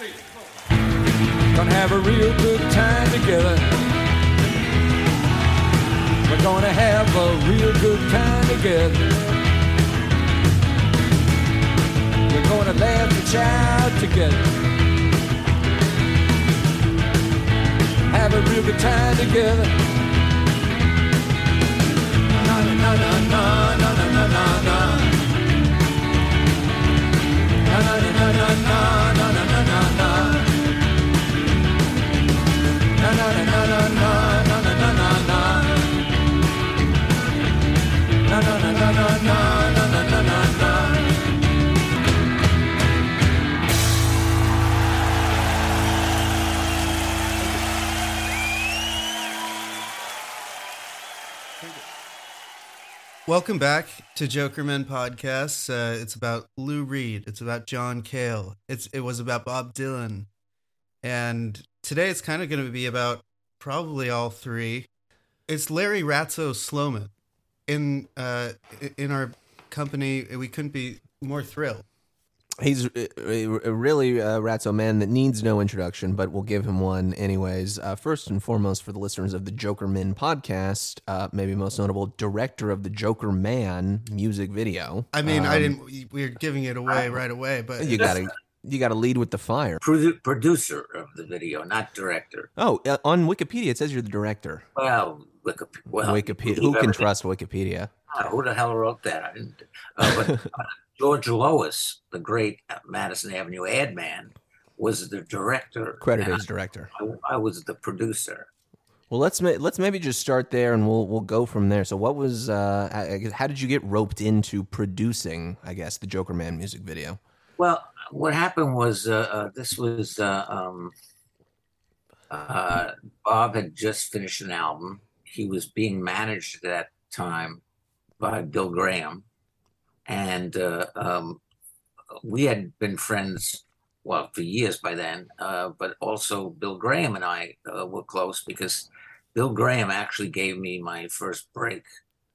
Gonna have a real good time together. We're gonna have a real good time together. We're gonna laugh and shout together. Have a real good time together. Na na na na na na na na na. Na na na na na Welcome back to Jokerman Podcast. Uh, it's about Lou Reed. It's about John Cale. It's it was about Bob Dylan, and today it's kind of going to be about probably all three. It's Larry Ratso Sloman. In uh, in our company, we couldn't be more thrilled. He's a, a, a really uh, ratso man that needs no introduction, but we'll give him one anyways. Uh, first and foremost, for the listeners of the Jokerman podcast, uh, maybe most notable, director of the Jokerman music video. I mean, I Um, didn't. We're giving it away right away, but You gotta, you gotta lead with the fire. Produ- producer of the video, not director. Oh, uh, on Wikipedia it says you're the director. Well, Wikip- well Wikipedia. believe Who can trust Wikipedia? Ah, Who the hell wrote that? I didn't. Uh, but uh, George Lois, the great Madison Avenue ad man, was the director. Credited and as director. I, I was the producer. Well, let's ma- let's maybe just start there, and we'll we'll go from there. So, what was uh, I- I guess- how did you get roped into producing? I guess the Jokerman music video. Well, what happened was uh, uh, this was uh, um, uh, Bob had just finished an album. He was being managed at that time by Bill Graham, and uh, um, we had been friends well for years by then. Uh, but also Bill Graham and I uh, were close because Bill Graham actually gave me my first break,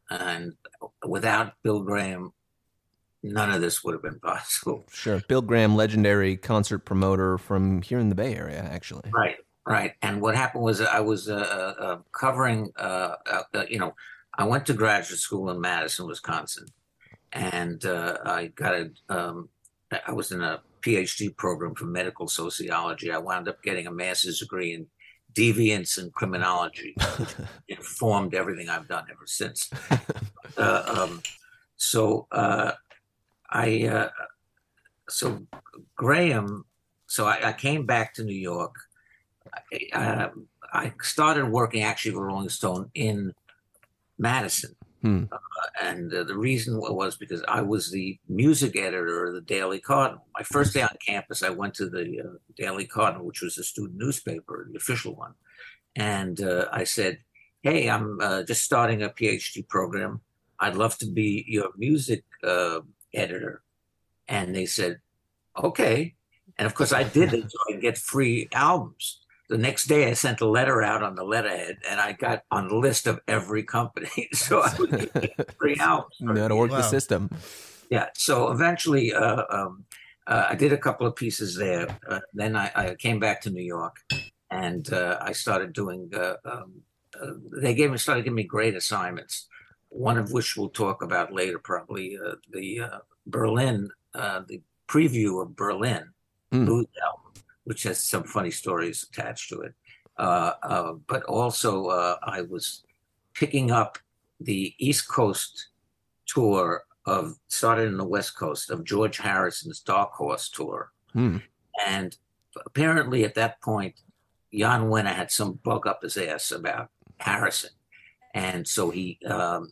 and without Bill Graham, none of this would have been possible. Sure, Bill Graham, legendary concert promoter from here in the Bay Area, actually. Right, right. And what happened was I was uh, uh, uh, covering, uh, uh, uh, you know, I went to graduate school in Madison, Wisconsin, and uh, I got a, um, I was in a PhD program for medical sociology. I wound up getting a master's degree in deviance and criminology, informed everything I've done ever since. Uh, um, so uh, I, uh, so Graham, so I, I came back to New York. I, uh, I started working actually for Rolling Stone in Madison. Hmm. Uh, and uh, the reason was because I was the music editor of the Daily Cardinal. My first day on campus, I went to the uh, Daily Cardinal, which was a student newspaper, the official one. And uh, I said, Hey, I'm uh, just starting a PhD program. I'd love to be your music uh, editor. And they said, Okay. And of course, I did it so I could get free albums. The next day, I sent a letter out on the letterhead, and I got on the list of every company. so I was getting free albums. You know to work the system. Yeah. So eventually, uh, um, uh, I did a couple of pieces there. Uh, then I, I came back to New York, and uh, I started doing. Uh, um, uh, they gave me started giving me great assignments. One of which we'll talk about later, probably uh, the uh, Berlin, uh, the preview of Berlin blues album, which has some funny stories attached to it. Uh, uh, but also, uh, I was picking up the East Coast tour of started in the West Coast of George Harrison's Dark Horse tour, Hmm. and apparently at that point, Jan Wenner had some bug up his ass about Harrison, and so he, um,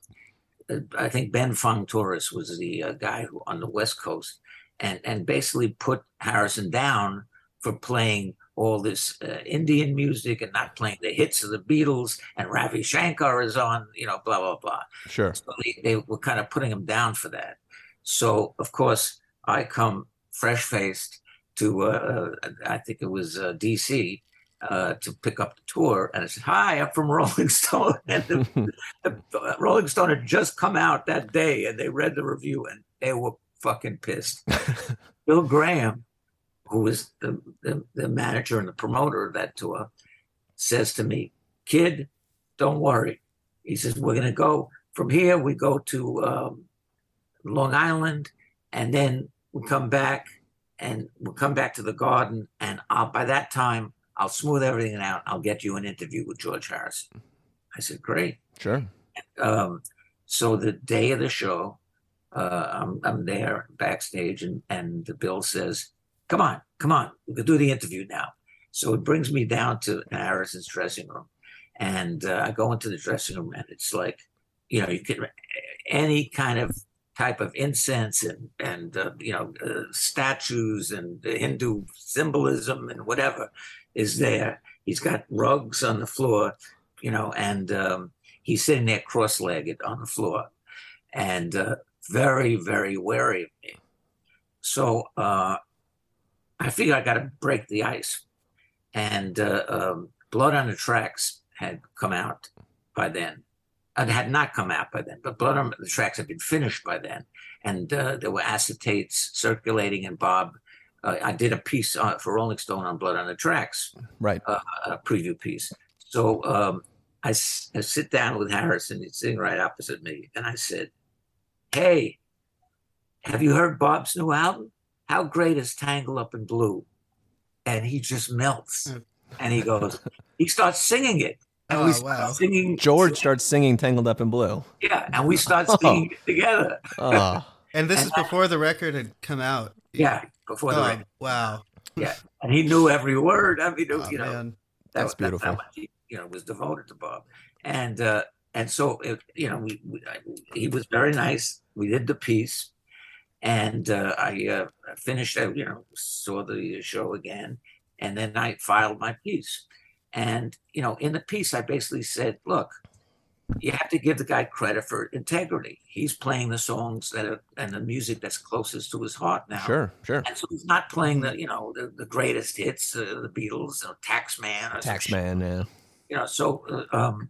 I think Ben Fong Torres was the uh, guy who on the West Coast, and and basically put Harrison down for playing all this uh, Indian music and not playing the hits of the Beatles, and Ravi Shankar is on, you know, blah blah blah. Sure. So they, they were kind of putting him down for that. So of course I come fresh faced to uh, I think it was uh, DC uh, to pick up the tour, and I said, "Hi, I'm from Rolling Stone." And the, the Rolling Stone had just come out that day, and they read the review, and they were fucking pissed. Bill Graham, who was the, the, the manager and the promoter of that tour, says to me, "Kid, don't worry." He says, "We're going to go from here. We go to um, Long Island, and then we come back, and we'll come back to the Garden, and I'll by that time." I'll smooth everything out. I'll get you an interview with George Harrison. I said, great. Sure. Um, so the day of the show, uh, I'm, I'm there backstage, and, and the Bill says, come on, come on, we can do the interview now. So it brings me down to Harrison's dressing room. And uh, I go into the dressing room, and it's like, you know, you could any kind of type of incense and and uh, you know uh, statues and Hindu symbolism and whatever is there. He's got rugs on the floor, you know, and um, he's sitting there cross-legged on the floor, and uh, very very wary of me. So uh, I figured I got to break the ice, and uh, um, Blood on the Tracks had come out by then. It had not come out by then, but Blood on the Tracks had been finished by then, and uh, there were acetates circulating. And Bob, uh, I did a piece uh, for Rolling Stone on Blood on the Tracks, Right. uh, a preview piece. So um, I, I sit down with Harrison, he's sitting right opposite me, and I said, "Hey, have you heard Bob's new album? How great is Tangled Up in Blue?" And he just melts, Mm. and he goes, he starts singing it, and Oh, we start wow. singing George starts singing "Tangled Up in Blue." yeah, and we start Oh. singing it together. Oh, And this And is before the record had come out. Yeah, before the Oh, record. wow. Yeah. And he knew every word. I mean, Oh, you know, man. that, That's that- that beautiful. he, you know, was devoted to Bob, and uh, and so it, you know, we, we I, he was very nice. We did the piece, and uh, I uh, finished. uh, You know, saw the show again, and then I filed my piece. And you know, in the piece, I basically said, "Look, you have to give the guy credit for integrity. He's playing the songs that are and the music that's closest to his heart now. sure, sure. And so he's not playing the, you know, the, the greatest hits, uh, the Beatles, or Taxman, or Taxman. Yeah. You know, so uh, um,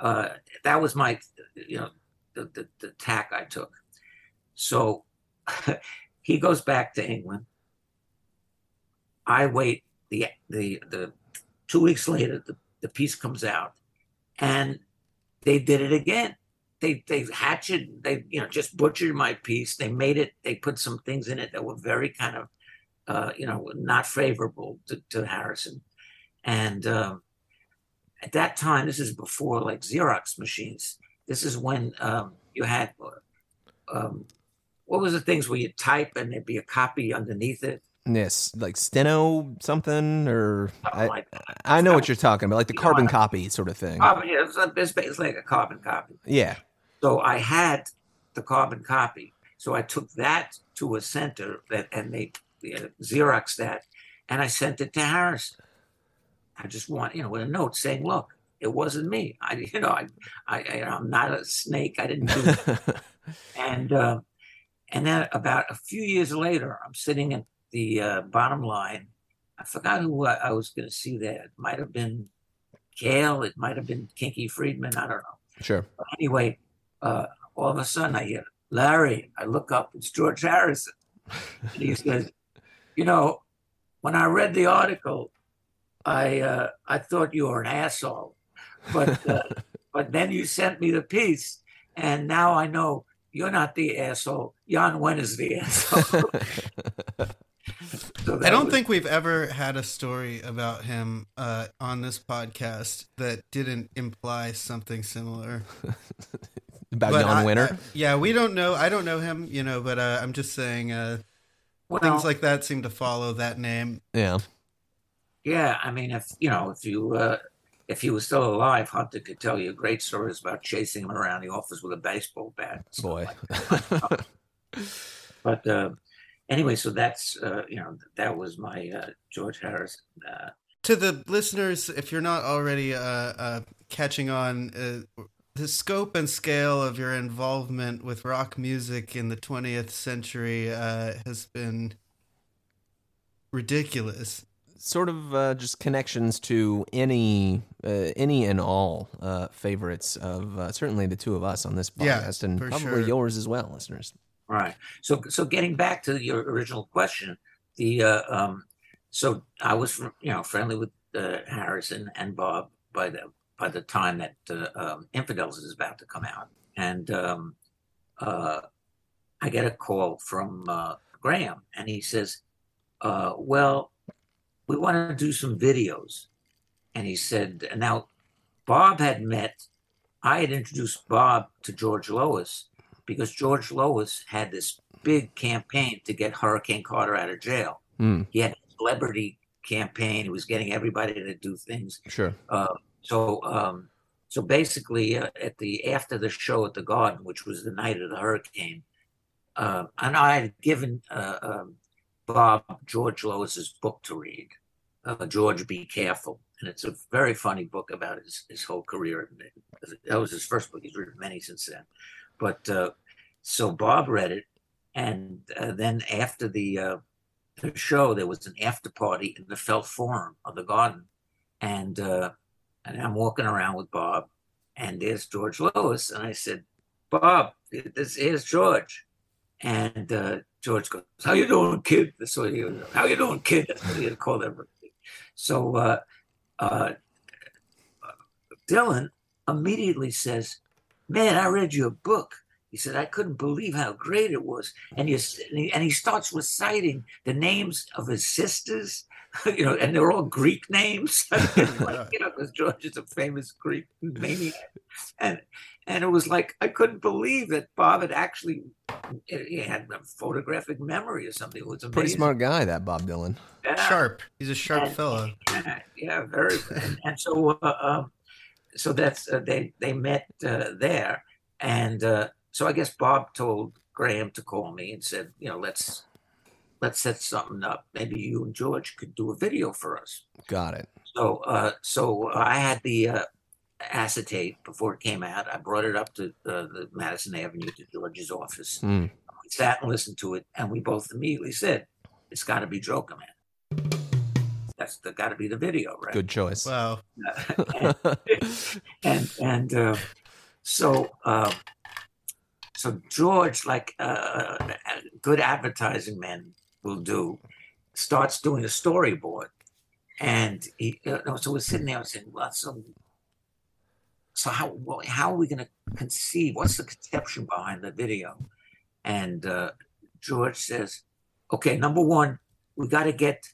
uh, that was my, you know, the, the, the tack I took. So he goes back to England. I wait the the the two weeks later the, the piece comes out and they did it again. They they hatchet they you know just butchered my piece. They made it. They put some things in it that were very kind of uh, you know not favorable to, to Harrison. And um, at that time, this is before like Xerox machines. This is when um, you had um, what was the things where you type and there'd be a copy underneath it. Yes, like steno something, or something I, like that. I know what you're talking about, like the You know, carbon copy sort of thing. Carbon, yeah, it's, it's like a carbon copy. Yeah. So I had the carbon copy. So I took that to a center that, and they uh, Xerox that, and I sent it to Harrison. I just want, you know, with a note saying, "Look, it wasn't me. I, you know, I, I, I I'm not a snake. I didn't do it." and uh, and then about a few years later, I'm sitting at the uh, bottom line. I forgot who I, I was going to see there. It might have been Gail. It might have been Kinky Friedman. I don't know sure. anyway, uh, all of a sudden I hear Larry. I look up, it's George Harrison. And he says, "You know, when I read the article, I uh, I thought you were an asshole, but uh, but then you sent me the piece, and now I know you're not the asshole. Jan Wenner is the asshole." So I don't was- think we've ever had a story about him uh, on this podcast that didn't imply something similar. about But Jan I- Winter. I- yeah, we don't know. I don't know him, you know, but uh, I'm just saying uh, well, things like that seem to follow that name. yeah. Yeah, I mean, if you know, if you uh, if he was still alive, Hunter could tell you great stories about chasing him around the office with a baseball bat. Boy. like but uh, anyway, so that's uh, you know that was my uh, George Harris. Uh, To the listeners, if you're not already uh, uh, catching on, uh, the scope and scale of your involvement with rock music in the 20th century uh, has been ridiculous. Sort of uh, just connections to any uh, any and all uh, favorites of uh, certainly the two of us on this Yeah, podcast and for probably sure. yours as well, listeners. right. So so getting back to your original question, the uh, um, so I was, you know, friendly with uh, Harrison and Bob by the by the time that uh, um, Infidels is about to come out, and um, uh, I get a call from uh, Graham, and he says, uh, "Well, we want to do some videos," and he said, "Now, Bob had met. I had introduced Bob to George Lois because George Lois had this big campaign to get Hurricane Carter out of jail. Mm, He had a celebrity campaign. He was getting everybody to do things. sure. Uh, so, um, so basically, uh, at the after the show at the Garden, which was the night of the hurricane, uh, and I had given uh, um, Bob George Lois's book to read, uh, George Be Careful, and it's a very funny book about his his whole career. That was his first book. He's written many since then, but uh, so Bob read it, and uh, then after the uh, the show, there was an after party in the Felt Forum of the Garden, and uh, and I'm walking around with Bob, and there's George Lois, and I said, Bob, this here's George, and uh, George goes, "How you doing, kid?" That's what he. How you doing, kid? That's what he called everybody. So uh, uh, Dylan immediately says, "Man, I read your book." He said, "I couldn't believe how great it was," and he, and he starts reciting the names of his sisters, you know, and they're all Greek names, like, you know, because George is a famous Greek maniac, and and it was like I couldn't believe that Bob had actually he had a photographic memory or something. It was amazing. Pretty smart guy, that Bob Dylan. Yeah. Sharp. He's a sharp And- fellow. Yeah, yeah, very. and, and so, uh, um, so that's uh, they they met uh, there, and uh, so I guess Bob told Graham to call me and said, you know, let's let's set something up. Maybe you and George could do a video for us. Got it. So, uh, so I had the uh, acetate before it came out. I brought it up to uh, the Madison Avenue to George's office. Mm. We sat and listened to it, and we both immediately said, "It's got to be Jokerman. That's the got to be the video, right?" Good choice. Wow. and and uh, so uh, so George, like uh, good advertising men will do, starts doing a storyboard, and he uh, no, so we're sitting there and saying, "Well, so so how how are we going to conceive? What's the conception behind the video?" And uh, George says, "Okay, number one, we got to get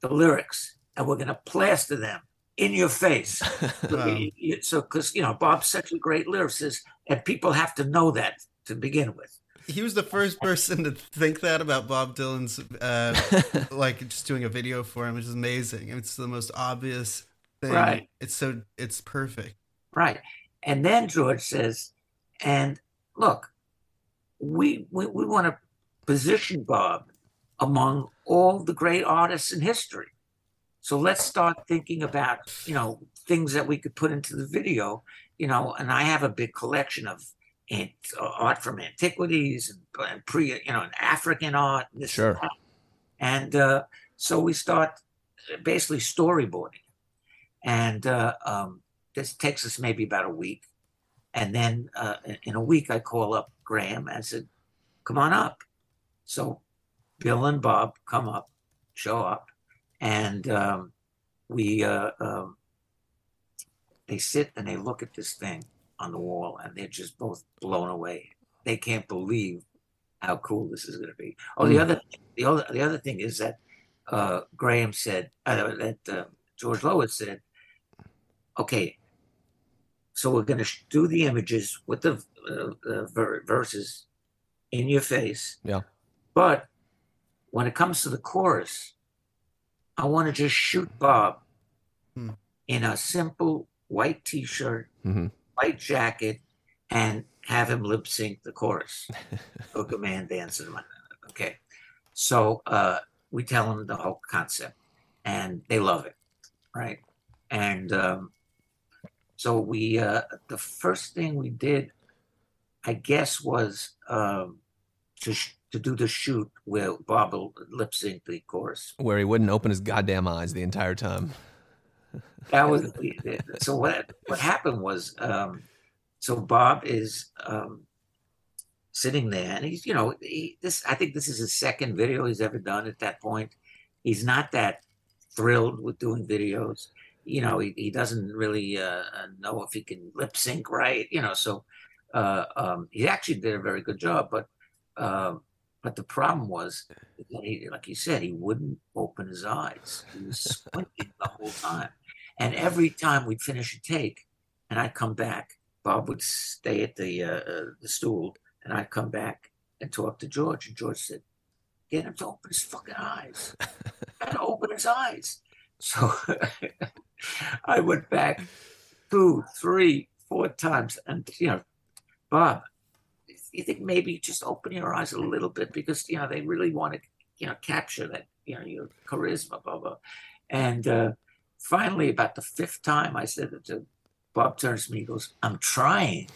the lyrics, and we're going to plaster them." In your face, Wow. Y- y- so because you know Bob's such a great lyricist, and people have to know that to begin with. He was the first person to think that about Bob Dylan's, uh, like just doing a video for him, which is amazing. It's the most obvious thing. Right. It's so it's perfect. Right. And then George says, and look, we we, we want to position Bob among all the great artists in history. So let's start thinking about, you know, things that we could put into the video, you know, and I have a big collection of ant, uh, art from antiquities and, pre, you know, and African art. and This and Sure. that. And uh, so we start basically storyboarding. And uh, um, this takes us maybe about a week. And then uh, in- a week, I call up Graham and I said, come on up. So Bill and Bob come up, show up, and um, we, uh, um, they sit and they look at this thing on the wall and they're just both blown away. They can't believe how cool this is going to be. Oh, the Mm. other, the other, the other thing is that uh, Graham said, uh, that uh, George Lois said, okay, so we're going to sh- do the images with the uh, uh, ver- verses in your face. Yeah. But when it comes to the chorus, I want to just shoot Bob Hmm. in a simple white T-shirt, Mhm. white jacket, and have him lip sync the chorus. Hook a man dancing. Okay. So uh, we tell them the whole concept, and they love it, right? And um, so we, uh, the first thing we did, I guess, was um, to sh- to do the shoot where Bob lip sync the chorus. Where he wouldn't open his goddamn eyes the entire time. That was so. What what happened was, um, so Bob is um, sitting there, and he's you know he, this. I think this is his second video he's ever done at that point, he's not that thrilled with doing videos. You know, he, he doesn't really uh, uh, know if he can lip sync right. You know, so uh, um, he actually did a very good job. But uh, but the problem was, that he, like you said, he wouldn't open his eyes. He was squinting the whole time. And every time we'd finish a take, and I'd come back, Bob would stay at the uh, uh, the stool, and I'd come back and talk to George. And George said, "Get him to open his fucking eyes. Gotta open his eyes." So I went back two, three, four times, and you know, Bob, you think maybe just open your eyes a little bit because you know they really want to, you know, capture that you know your charisma, blah blah. And uh, finally, about the fifth time, I said it to Bob turns to me, goes, "I'm trying."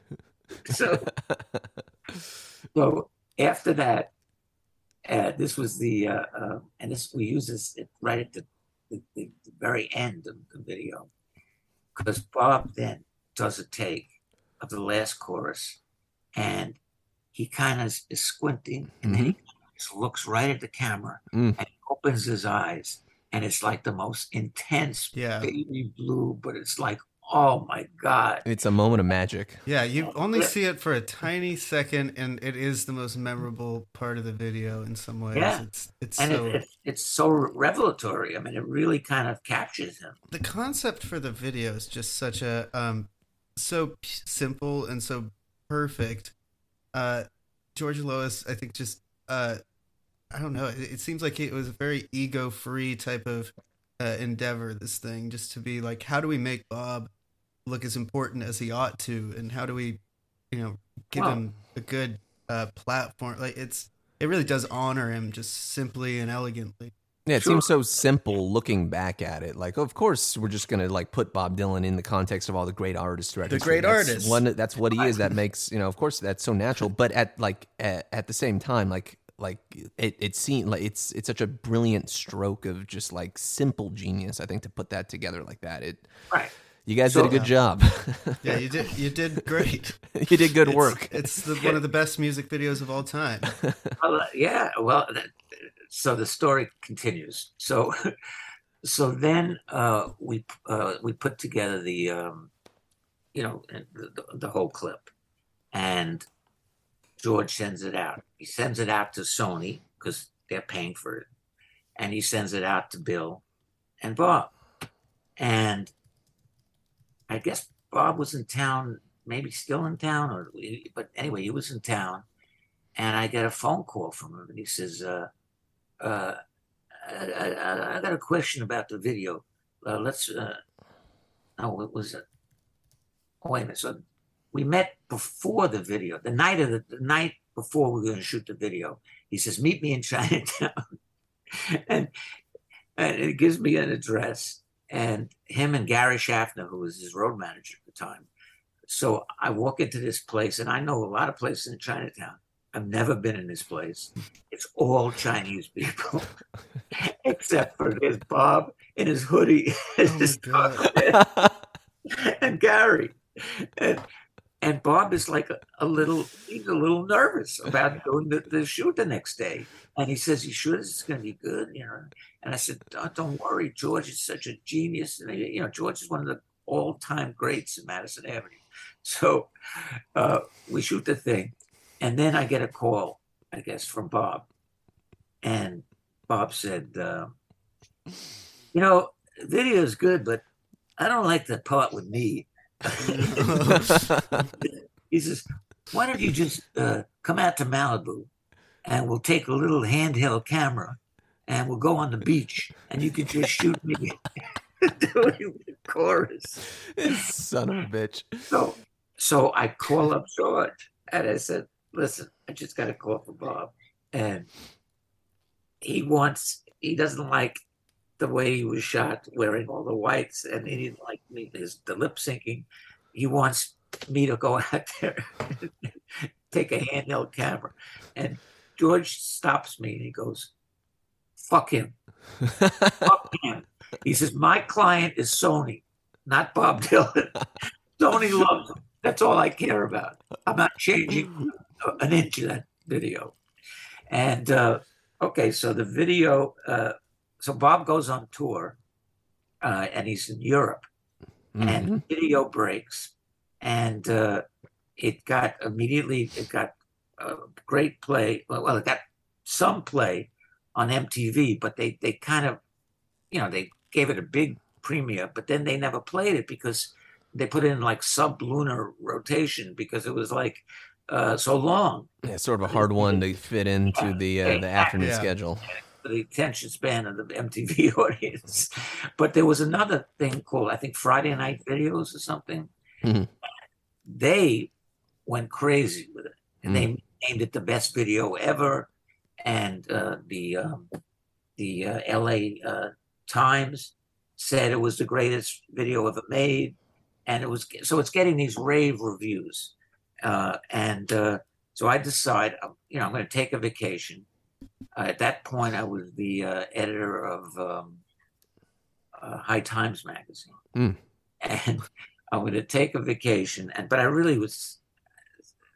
so, so after that, uh, this was the uh, uh, and this we use this right at the, the, the very end of the video because Bob then does a take of the last chorus and he kind of is squinting and then he just looks right at the camera Mm. and opens his eyes and it's like the most intense Yeah. baby blue but it's like oh my god It's a moment of magic. Yeah, you only see it for a tiny second, and it is the most memorable part of the video in some ways. Yeah. It's it's and so it, it, it's so revelatory i mean it really kind of captures him the concept for the video is just such a um so p- simple and so perfect. Uh, George Lois, I think, just uh, I don't know. It, it seems like it was a very ego-free type of uh, endeavor. This thing, just to be like, how do we make Bob look as important as he ought to, and how do we, you know, give Well- him a good uh, platform? Like it's, it really does honor him just simply and elegantly. Yeah, it Sure. seems so simple looking back at it. Like, of course, we're just gonna like put Bob Dylan in the context of all the great artists, directors. great That's artists. One, that's what he is. That makes you know, of course, that's so natural. But at like at, at the same time, like like it it seemed like it's it's such a brilliant stroke of just like simple genius. I think to put that together like that, it right you guys So- did a good job. Yeah, you did. You did great. you did good It's- work. It's the, one of the best music videos of all time. well, uh, yeah well that, so the story continues so so then uh we uh we put together the um you know the, the, the whole clip and george sends it out he sends it out to sony because they're paying for it and he sends it out to bill and bob and i guess bob was in town maybe still in town or but anyway he was in town and I get a phone call from him, and he says, uh, uh, I, I, I got a question about the video. Uh, let's, uh, no, what was it? Oh, wait a minute. So we met before the video, the night of the, the night before we were going to shoot the video. He says, meet me in Chinatown. and, and it gives me an address. And him and Gary Shafner, who was his road manager at the time. So I walk into this place, and I know a lot of places in Chinatown. I've never been in this place. It's all Chinese people, except for this Bob in his hoodie, Oh and Gary, and and Bob is like a, a little. He's a little nervous about doing the, the shoot the next day, and he says, "You sure this is going to be good?" You know, and I said, "Don't, don't worry, George is such a genius. And, you know, George is one of the all-time greats in Madison Avenue." So uh, we shoot the thing, and then I get a call, I guess, from Bob. And Bob said, uh, You know, video is good, but I don't like the part with me. He says, Why don't you just uh, come out to Malibu and we'll take a little handheld camera and we'll go on the beach and you can just shoot me doing the chorus. Son of a bitch. So, so I call up George and I said, "Listen, I just got a call from Bob, and he wants. He doesn't like the way he was shot, wearing all the whites, and he didn't like me his the lip syncing. He wants me to go out there, take a handheld camera, and George stops me and he goes, "Fuck him, fuck him." He says, "My client is Sony, not Bob Dylan." Sony loves him. That's all I care about. I'm not changing an inch of that video. And uh, Okay, so the video. Uh, so Bob goes on tour, uh, and he's in Europe, Mhm. and video breaks, and uh, it got immediately. It got uh, great play. Well, well, it got some play on MTV, but they they kind of, you know, they gave it a big premiere, but then they never played it because they put it in like sublunar rotation because it was like uh, so long. Yeah, sort of a hard one to fit into the uh, the afternoon Yeah. schedule. The attention span of the MTV audience. But there was another thing called, I think, Friday Night Videos or something. Mhm. They went crazy with it, and they named it the best video ever. And uh, the um, the uh, L.A. Uh, Times said it was the greatest video ever made, and it was so it's getting these rave reviews. Uh, and uh, so I decide, um, you know, I'm going to take a vacation. Uh, at that point, I was the uh, editor of um, uh, High Times magazine, Mm. and I'm going to take a vacation. And but I really was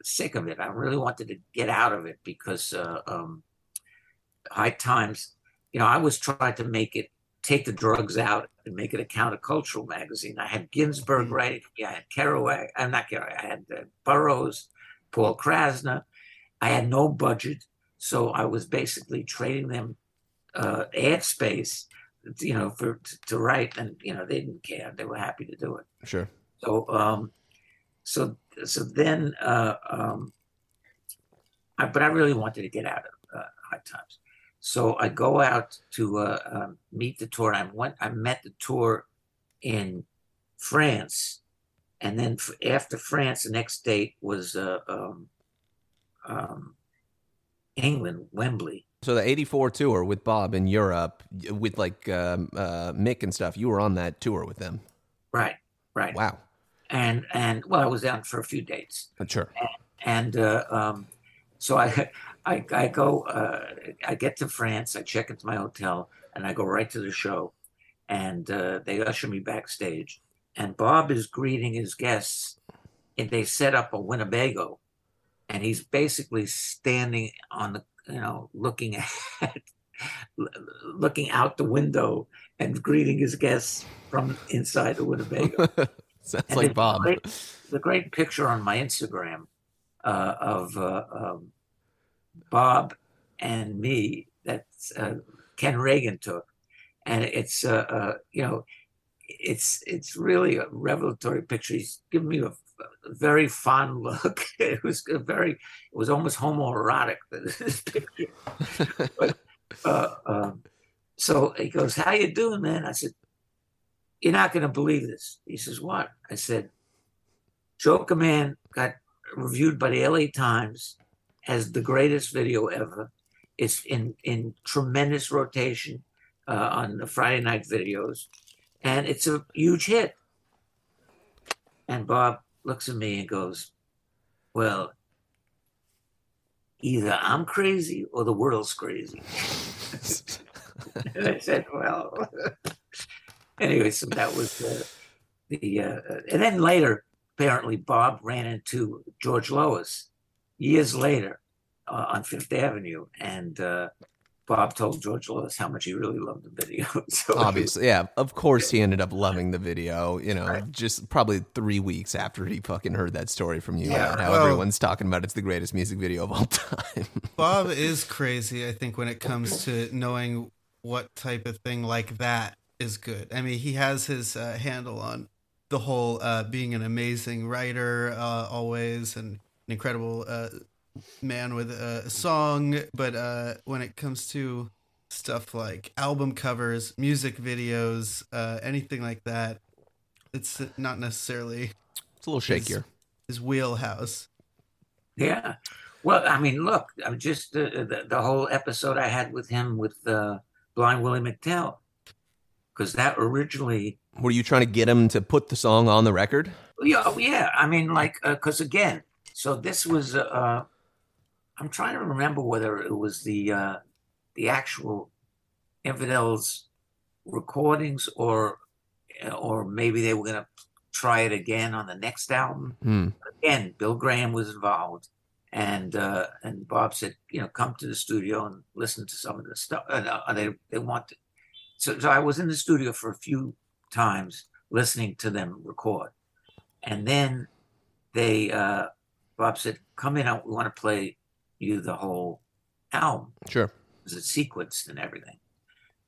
sick of it. I really wanted to get out of it because uh, um, High Times, you know, I was trying to make it take the drugs out and make it a countercultural magazine. I had Ginsberg Mm. writing for me. I had Kerouac. I'm not Kerouac. I had uh, Burroughs, Paul Krassner. I had no budget, so I was basically trading them uh, ad space, you know, for to, to write, and you know they didn't care. They were happy to do it. Sure. So, um, so, so then, uh, um, I, but I really wanted to get out of uh, High Times. So I go out to uh, um, meet the tour. I went. I met the tour in France, and then f- after France, the next date was uh, um, um, England, Wembley. So the '84 tour with Bob in Europe, with like um, uh, Mick and stuff. You were on that tour with them. Right, right. Wow. And and well, I was down for a few dates. Sure. and uh, um, so I, I, I go, uh, I get to France, I check into my hotel, and I go right to the show, and uh, they usher me backstage, and Bob is greeting his guests, and they set up a Winnebago, and he's basically standing on the, you know, looking at, looking out the window and greeting his guests from inside the Winnebago Sounds And like Bob. great. the great picture on my Instagram uh, of uh, um, Bob and me that uh, Ken Regan took, and it's uh, uh, you know, it's it's really a revelatory picture. He's giving me a, a very fond look. it was very, it was almost homoerotic. But uh, um, so he goes, "How you doing, man?" I said, "You're not going to believe this." He says, "What?" I said, Jokerman got reviewed by the LA Times as the greatest video ever. It's in in tremendous rotation uh, on the Friday night videos, and it's a huge hit. And Bob looks at me and goes, "Well, either I'm crazy or the world's crazy." and I said, "Well." anyway, so that was uh, the, uh, and then later, apparently, Bob ran into George Lois years later uh, on Fifth Avenue, and uh, Bob told George Lois how much he really loved the video. so Obviously, yeah. Of course, he ended up loving the video. You know, Right. just probably three weeks after he fucking heard that story from you. Yeah, about how well- everyone's talking about it's the greatest music video of all time. Bob is crazy, I think, when it comes to knowing what type of thing like that is good. I mean, he has his uh, handle on the whole uh, being an amazing writer uh, always and an incredible uh, man with a song. But uh, when it comes to stuff like album covers, music videos, uh, anything like that, it's not necessarily It's a little shakier. his wheelhouse. Yeah. Well, I mean, look, I'm just the, the the whole episode I had with him with uh, Blind Willie McTell, because that originally, Were you trying to get him to put the song on the record? yeah, oh, yeah. I mean, like, because again, so this was, uh, I'm trying to remember whether it was the uh, the actual Infidels recordings or or maybe they were gonna try it again on the next album. Hmm. again, Bill Graham was involved, and uh, and Bob said, you know, come to the studio and listen to some of the stuff. And uh, they they want to. So, so I was in the studio for a few times listening to them record, and then they uh, Bob said, "Come in, we want to play you the whole album." Sure. Because it's sequenced and everything.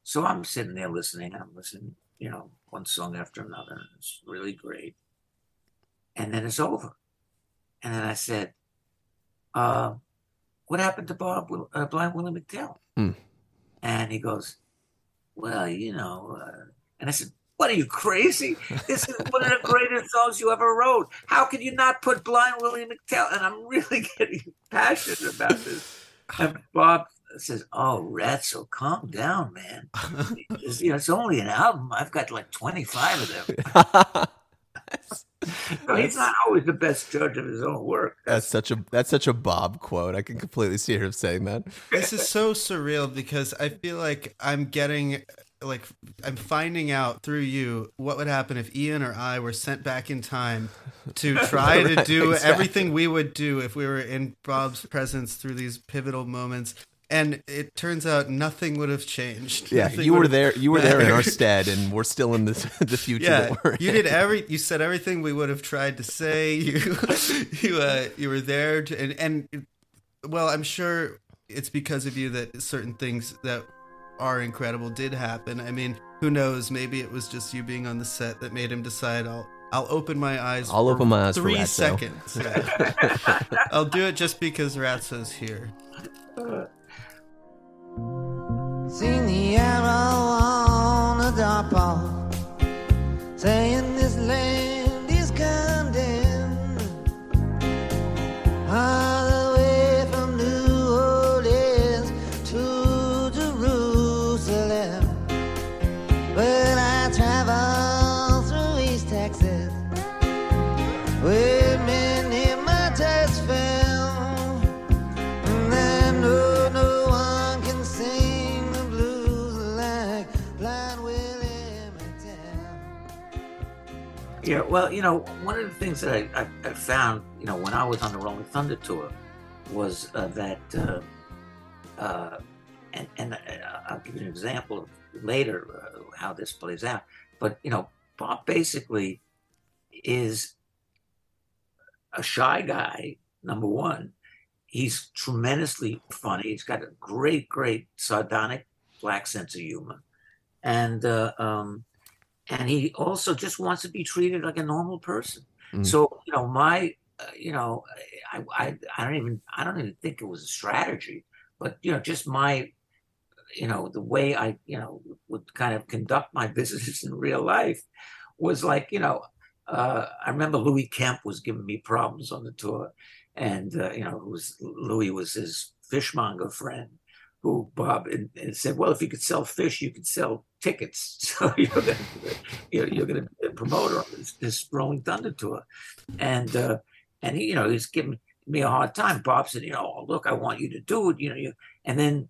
So I'm sitting there listening. I'm listening, you know, one song after another. And it's really great. And then it's over. And then I said, uh, what happened to Bob uh, Blind Willie McTell? Hmm. And he goes, well, you know. Uh, and I said, what are you crazy? This is one of the greatest songs you ever wrote. How can you not put Blind Willie McTell? And I'm really getting passionate about this. And Bob says, "Oh, Ratso, calm down, man. It's, you know, it's only an album. I've got like 25 of them." so he's not always the best judge of his own work. That's such a that's such a Bob quote. I can completely see him saying that. This is so surreal because I feel like I'm getting like I'm finding out through you what would happen if Ian or I were sent back in time to try right, to do exactly. everything we would do if we were in Bob's presence through these pivotal moments and it turns out nothing would have changed. Yeah, nothing you were there. You were there in our stead, and we're still in the the future. Yeah, you did every. You said everything we would have tried to say. You you uh, you were there, to, and and well, I'm sure it's because of you that certain things that are incredible did happen. I mean, who knows? Maybe it was just you being on the set that made him decide I'll I'll open my eyes. I'll open my eyes three for seconds. I'll do it just because Ratso's here. Seen the arrow on the dark pole, saying Yeah, well, you know, one of the things that I, I, I found, you know, when I was on the Rolling Thunder tour, was uh, that, uh, uh, and, and uh, I'll give you an example of later uh, how this plays out. But you know, Bob basically is a shy guy. Number one, he's tremendously funny. He's got a great, great sardonic black sense of humor, and uh, um, and he also just wants to be treated like a normal person. Mm. So you know, my uh, you know, I, I I don't even I don't even think it was a strategy, but you know, just my you know the way I you know would kind of conduct my business in real life was like you know uh, I remember Louis Kemp was giving me problems on the tour, and uh, you know, was Louis was his fishmonger friend, who Bob and, and, said, well, if you could sell fish, you could sell tickets. So you're going to you're, you're to be a promoter of this, this Rolling Thunder tour, and uh, and he, you know, he's giving me a hard time. Bob said, you know, look, I want you to do it, you know, you, and then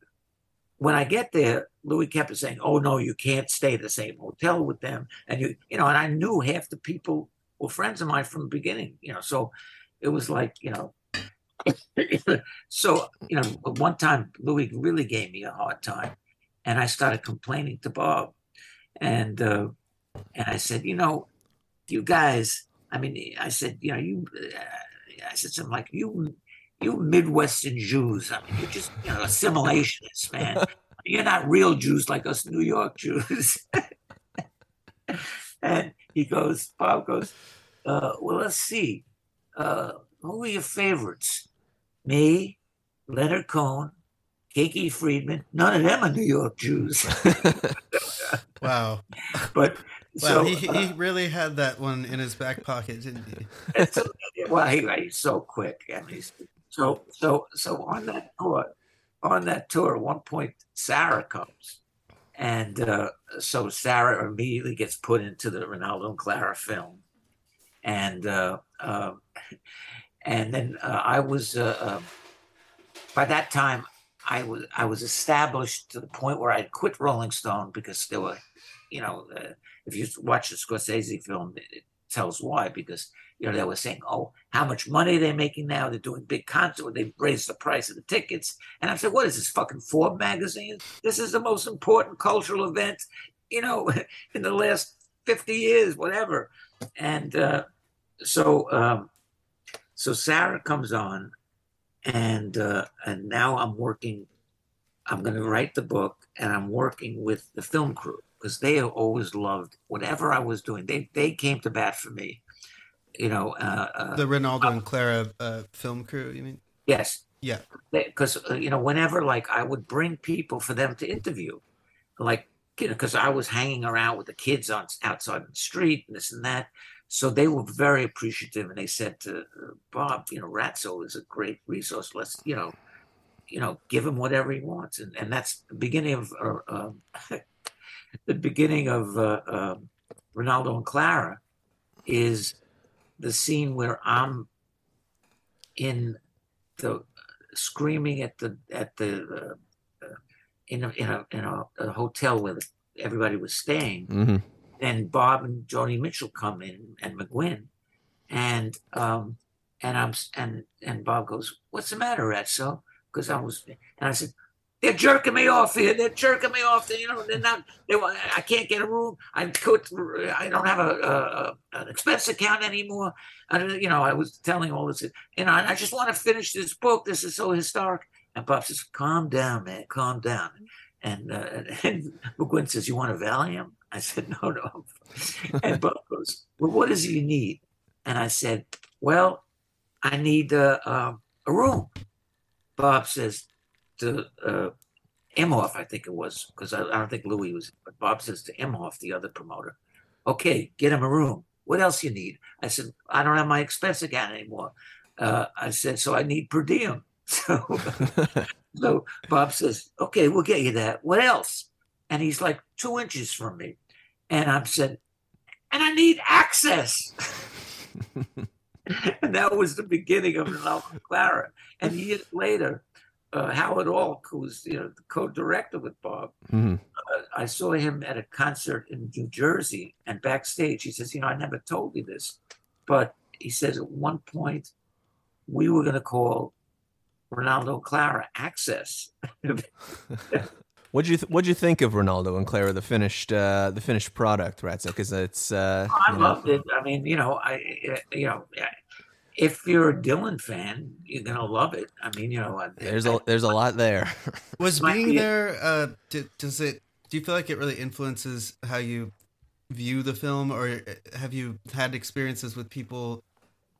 when I get there, Louis kept saying, "Oh no, you can't stay the same hotel with them," and you, you know, and I knew half the people were friends of mine from the beginning, you know, so it was like, you know, so you know, one time Louis really gave me a hard time, and I started complaining to Bob, and uh, and I said, you know, you guys, I mean, I said, you know, you, uh, I said something like you you Midwestern Jews. I mean, you're just you know, assimilationists, man. You're not real Jews like us New York Jews. and he goes, Bob goes, uh, well, let's see. Uh, who are your favorites? Me, Leonard Cohen, Kinky Friedman. None of them are New York Jews. wow. But well, so, he, he uh, really had that one in his back pocket, didn't he? so, well, he, he's so quick. I mean, he's, so so so on that tour, on that tour, at one point Sarah comes, and uh, so Sarah immediately gets put into the Renaldo and Clara film, and uh, uh, and then uh, I was uh, um, by that time I was I was established to the point where I'd quit Rolling Stone because there were, you know, uh, if you watch the Scorsese film, it, tells why because you know they were saying, "Oh, how much money they're making now? They're doing big concerts. They raised the price of the tickets." And I said, "What is this fucking Forbes magazine? This is the most important cultural event, you know, in the last fifty years, whatever." And uh, so, um, so Sarah comes on, and uh, and now I'm working. I'm going to write the book, and I'm working with the film crew because they have always loved whatever I was doing. They they came to bat for me you know, uh, uh, the Renaldo and Clara uh, film crew. You mean? Yes. Yeah. Because uh, you know, whenever like I would bring people for them to interview, like you know, because I was hanging around with the kids on outside the street and this and that. So they were very appreciative, and they said to uh, Bob, you know, Ratso is a great resource. Let's, you know, you know, give him whatever he wants, and and that's the beginning of uh, the beginning of uh, um, Renaldo and Clara is the scene where I'm in the screaming at the at the uh, in a, in a in a, a, hotel where everybody was staying, mm-hmm. And Bob and Joni Mitchell come in and McGuinn, and um and I'm and and Bob goes, "What's the matter, Ratso?" Because I was and I said, they're jerking me off here. They're jerking me off. They, you know, they're not. They, I can't get a room. I could. I don't have a, a an expense account anymore. I, you know, I was telling all this. You know, I just want to finish this book. This is so historic. And Bob says, "Calm down, man. Calm down." And, uh, and McGuinn says, "You want a Valium?" I said, "No, no." and Bob goes, "Well, what does he need?" And I said, "Well, I need uh, uh, a room." Bob says, to uh, Imhoff, I think it was, because I, I, don't think Louis was, but Bob says to Imhoff, the other promoter, okay, get him a room. What else you need? I said, I don't have my expense account anymore. Uh, I said, so I need per diem. So, so Bob says, okay, we'll get you that. What else? And he's like two inches from me. And I'm said, and I need access. and that was the beginning of an Renaldo Clara. And years later, uh, Howard Alk, who's you know the co-director with Bob, mm-hmm. uh, I saw him at a concert in New Jersey, and backstage he says, "You know, I never told you this, but he says at one point we were going to call Renaldo Clara Access." What'd you th- What'd you think of Renaldo and Clara, the finished uh, the finished product, Ratso? Because it's uh, I loved know. it. I mean, you know, I you know, if you're a Dylan fan, you're gonna love it. I mean, you know, there's a there's a lot there. Was being there? Uh, does it? Do you feel like it really influences how you view the film, or have you had experiences with people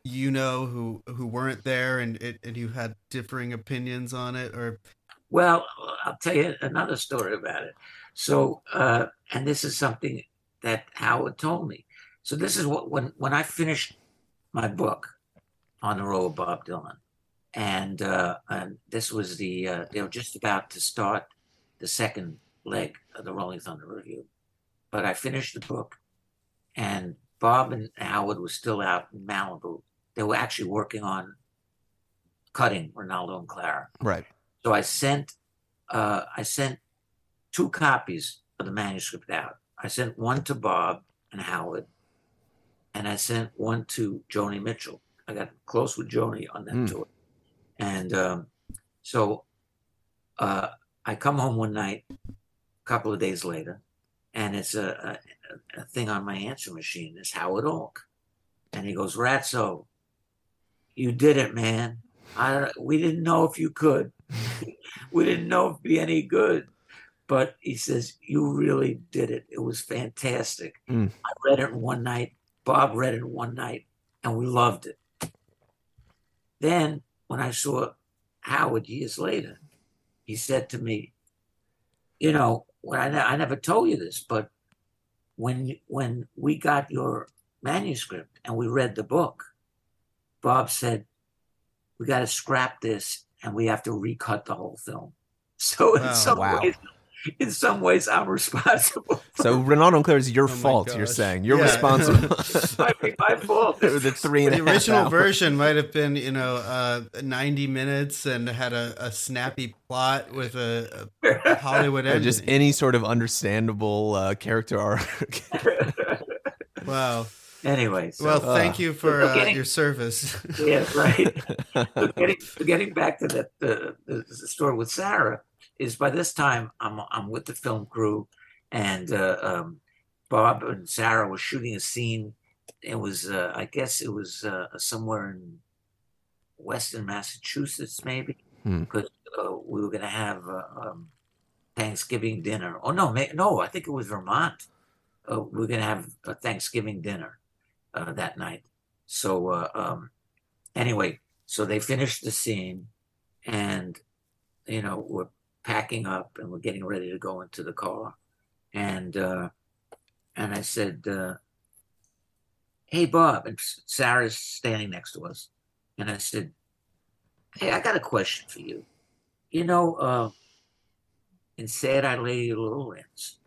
you know who who weren't there, and it, and you had differing opinions on it, or? Well, I'll tell you another story about it. So, uh, and this is something that Howard told me. So this is what when when I finished my book on the road with Bob Dylan. And, uh, and this was the, uh, they were just about to start the second leg of the Rolling Thunder Revue, But I finished the book, and Bob and Howard was still out in Malibu. They were actually working on cutting Renaldo and Clara. Right. So I sent, uh, I sent two copies of the manuscript out. I sent one to Bob and Howard, and I sent one to Joni Mitchell. I got close with Joni on that mm. tour, and um, so uh, I come home one night, a couple of days later, and it's a, a, a thing on my answer machine. It's Howard Alk, and he goes, "Ratso, you did it, man. I we didn't know if you could. we didn't know if it'd be any good." But he says, You really did it. It was fantastic. Mm. I read it one night. Bob read it one night, and we loved it. Then, when I saw Howard years later, he said to me, "You know, when I, I never told you this, but when when we got your manuscript and we read the book, Bob said we got to scrap this and we have to recut the whole film." So in some wow. ways, in some ways, I'm responsible. So Renaldo and Clara is your oh fault. You're saying you're yeah. responsible. might be my fault. the three and the original version might have been, you know, uh, 90 minutes and had a, a snappy plot with a, a Hollywood ending. Just any sort of understandable uh, character arc. wow. Anyway, so, well, thank uh, you for so uh, your service. yeah, right. so getting, so getting back to that the, the, the story with Sarah is by this time I'm I'm with the film crew, and uh, um, Bob and Sarah were shooting a scene. It was uh, I guess it was uh, somewhere in Western Massachusetts, maybe, Hmm. because uh, we were going to have uh, um, Thanksgiving dinner. Oh no, ma- no, I think it was Vermont. Uh, we're going to have a Thanksgiving dinner uh, that night. So uh, um, anyway, so they finished the scene, and you know we're packing up and we're getting ready to go into the car, and uh, and I said, uh, "Hey, Bob," and Sarah's standing next to us, and I said, "Hey, I got a question for you. You know, uh, in "Sad Eyed Lady of Lowlands,"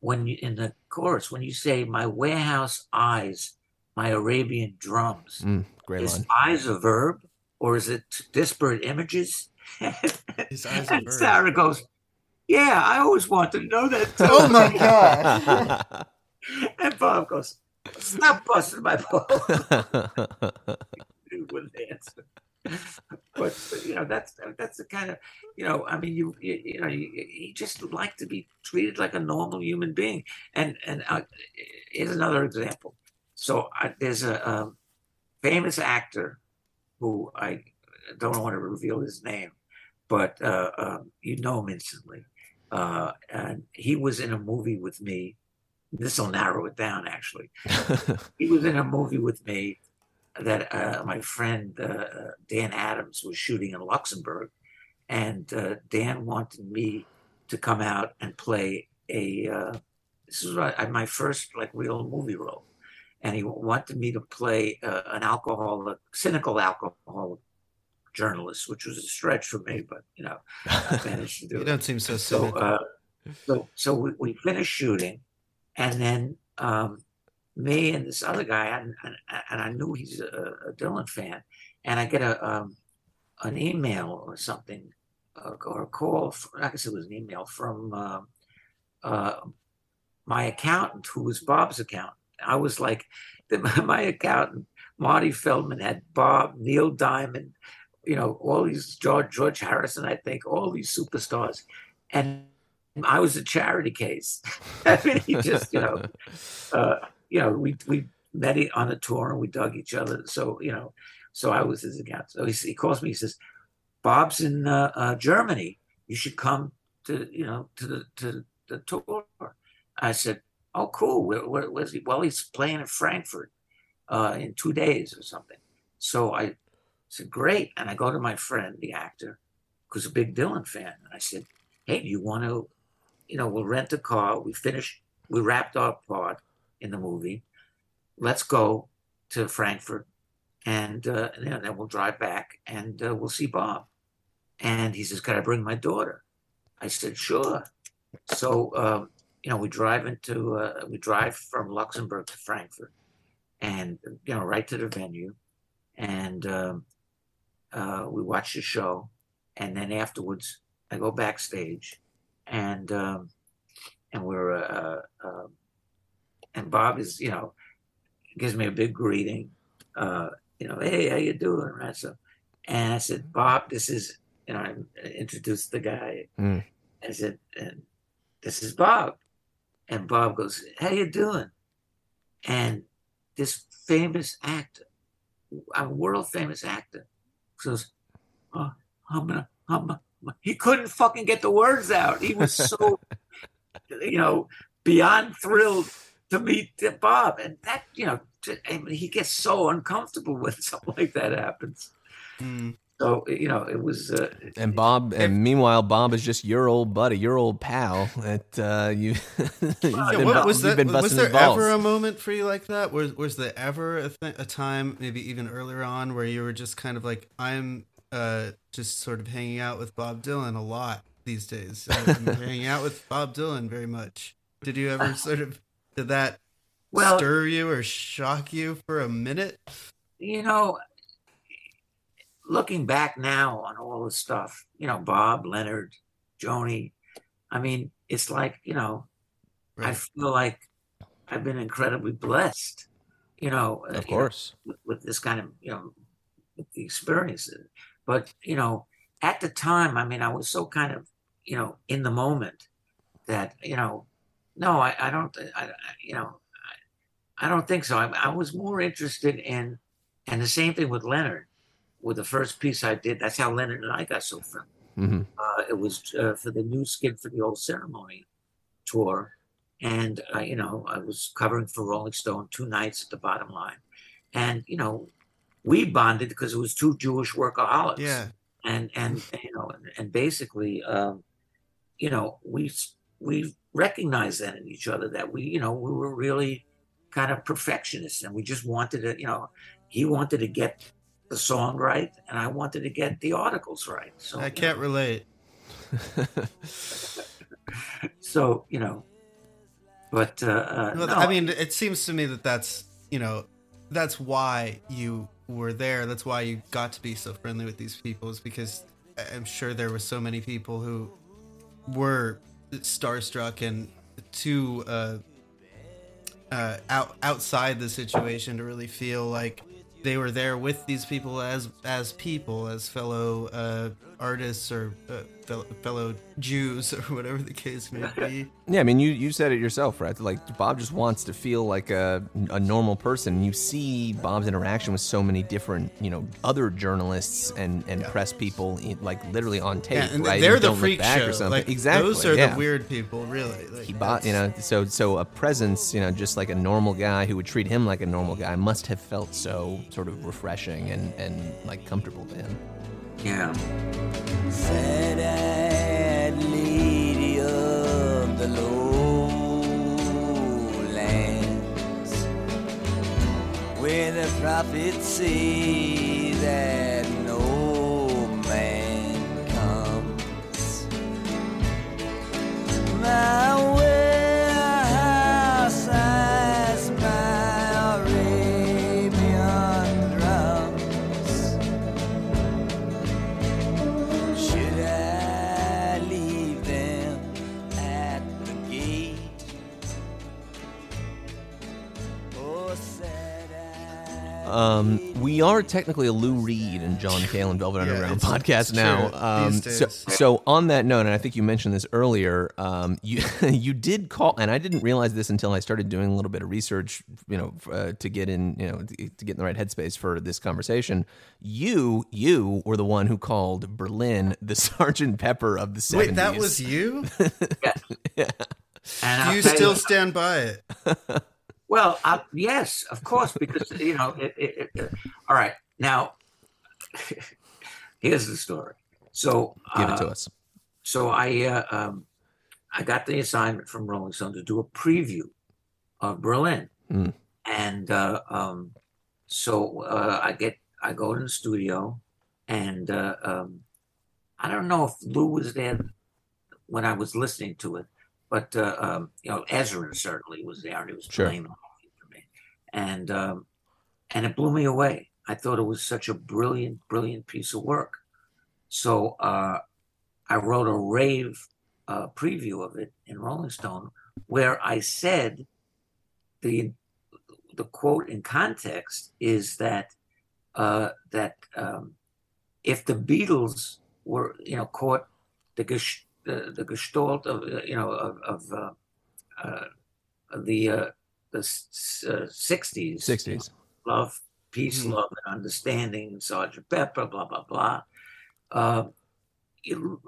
when you in the chorus when you say, "My warehouse eyes, my Arabian drums." Mm, great is line. eyes a verb or is it disparate images? His eyes are and verbs. Sarah goes, Yeah, I always wanted to know that. Too. oh my god! And Bob goes, Stop busting my balls. He wouldn't answer. But you know that's that's the kind of you know I mean you you, you know you, you just like to be treated like a normal human being and and uh, here's another example so I, there's a, um famous actor who I don't want to reveal his name, but uh, um, you know him instantly. Uh, and he was in a movie with me. This will narrow it down, actually. He was in a movie with me that uh, my friend uh, Dan Adams was shooting in Luxembourg. And uh, Dan wanted me to come out and play a. Uh, this is my first like real movie role and he wanted me to play uh, an alcoholic, cynical alcoholic journalist, which was a stretch for me, but you know, I managed to do You it. don't seem so So, uh, so, so we, we finished shooting, and then um, me and this other guy, and, and, and I knew he's a, a Dylan fan, and I get a um, an email or something, uh, or a call. From, I guess it was an email from uh, uh, my accountant, who was Bob's accountant. I was like, the, my accountant, Marty Feldman, had Bob, Neil Diamond, you know, all these George George Harrison, I think, all these superstars, and I was a charity case. I mean, he just, you know, uh, you know, we we met on a tour and we dug each other. So you know, so I was his accountant. So he, he calls me. He says, "Bob's in uh, uh, Germany. You should come to you know to the to the tour." I said, "Oh, cool. Where, where, where's he? Well, he's playing in Frankfurt uh, in two days or something." So I said, "Great." And I go to my friend, the actor, who's a big Dylan fan, and I said, "Hey, do you want to?" You know, we'll rent a car. We finished. We wrapped our part in the movie. Let's go to Frankfurt, and, uh, and then we'll drive back, and uh, we'll see Bob. And he says, "Can I bring my daughter?" I said, "Sure." So um, you know, we drive into uh, we drive from Luxembourg to Frankfurt, and you know, right to the venue, and um, uh, we watch the show, and then afterwards, I go backstage, and um, and we're uh, uh, and Bob is you know gives me a big greeting, uh, you know, hey, how you doing, Ransom? And I said, Bob, this is you know, I introduced the guy. Mm. I said, and this is Bob. And Bob goes, How you doing? And this famous actor, a world famous actor, goes, oh, gonna." He couldn't fucking get the words out. He was so, you know, beyond thrilled to meet Bob. And that, you know, I mean, he gets so uncomfortable when something like that happens. Mm. So, you know, it was. Uh, And Bob, and meanwhile, Bob is just your old buddy, your old pal. That uh, you, you've been, what, was you've that? been Was there balls. ever a moment for you like that? Was was there ever a, th- a time, maybe even earlier on, where you were just kind of like, I'm uh, just sort of hanging out with Bob Dylan a lot these days. I'm hanging out with Bob Dylan very much. Did you ever sort of did that Well- stir you or shock you for a minute? you know, looking back now on all the stuff, you know, Bob, Leonard, Joni, I mean, it's like, you know, I feel like I've been incredibly blessed. you know, uh, Of you know, course. with, with this kind of you know with the experiences but you know at the time i mean i was so kind of you know in the moment that you know no i, I don't I, I- you know I, I don't think so I, I was more interested in and the same thing with leonard with the first piece i did. That's how leonard and i got so friendly hmm uh, it was uh, for the new skin for the old ceremony tour. And uh, you know i was covering for rolling stone two nights at the bottom line. And you know we bonded because it was two jewish workaholics. Yeah. and and you know and, and basically um, you know we we recognized that in each other that we you know we were really kind of perfectionists and we just wanted to you know he wanted to get the song right and i wanted to get the articles right so I can't relate. so you know but uh, uh Well, no, I mean, it seems to me that that's you know, that's why you were there. That's why you got to be so friendly with these people. Is because I'm sure there were so many people who were starstruck and too uh, uh, out outside the situation to really feel like they were there with these people as as people, as fellow uh, artists or uh, fellow, fellow Jews or whatever the case may be. Yeah, I mean, you you said it yourself, right? Like Bob just wants to feel like a a normal person. You see Bob's interaction with so many different, you know, other journalists and and press people, like literally on tape, Yeah, and right? they're And the freak Back show. or something. Like, exactly. Those are yeah. the weird people, really. Like, He bought, you know, so so a presence, you know, just like a normal guy who would treat him like a normal guy must have felt so sort of refreshing and and like comfortable to him. Yeah Sad lady of the lowlands, where the prophets say that no man comes. My warehouse Um, we are technically a Lou Reed and John Cale and Velvet Yeah, Underground it's- podcast it's now. true Um, these so, days. so on that note, and I think you mentioned this earlier, um, you you did call, and I didn't realize this until I started doing a little bit of research, you know, uh, to get in, you know, to, to get in the right headspace for this conversation. You you were the one who called Berlin the Sergeant Pepper of the 70s. Wait, that was you? and Do you tell still stand by it? Well, I, yes, of course, because you know. It, it, it, all right, now here's the story. So, Give it to uh, us. so I uh, um, I got the assignment from Rolling Stone to do a preview of Berlin, Mm. and uh, um, so uh, I get I go to the studio, and uh, um, I don't know if Lou was there when I was listening to it, but uh, um, you know Ezrin certainly was there, and he was playing for me, and um, and it blew me away. I thought it was such a brilliant, brilliant piece of work. So uh, I wrote a rave uh, preview of it in Rolling Stone, where I said the the quote in context is that uh, that um, if the Beatles were you know caught the the, the gestalt of uh, you know of, of uh, uh, the uh, the uh, 60s 60s. love, peace, Mhm. love, and understanding, and Sergeant Pepper, blah blah blah. Uh,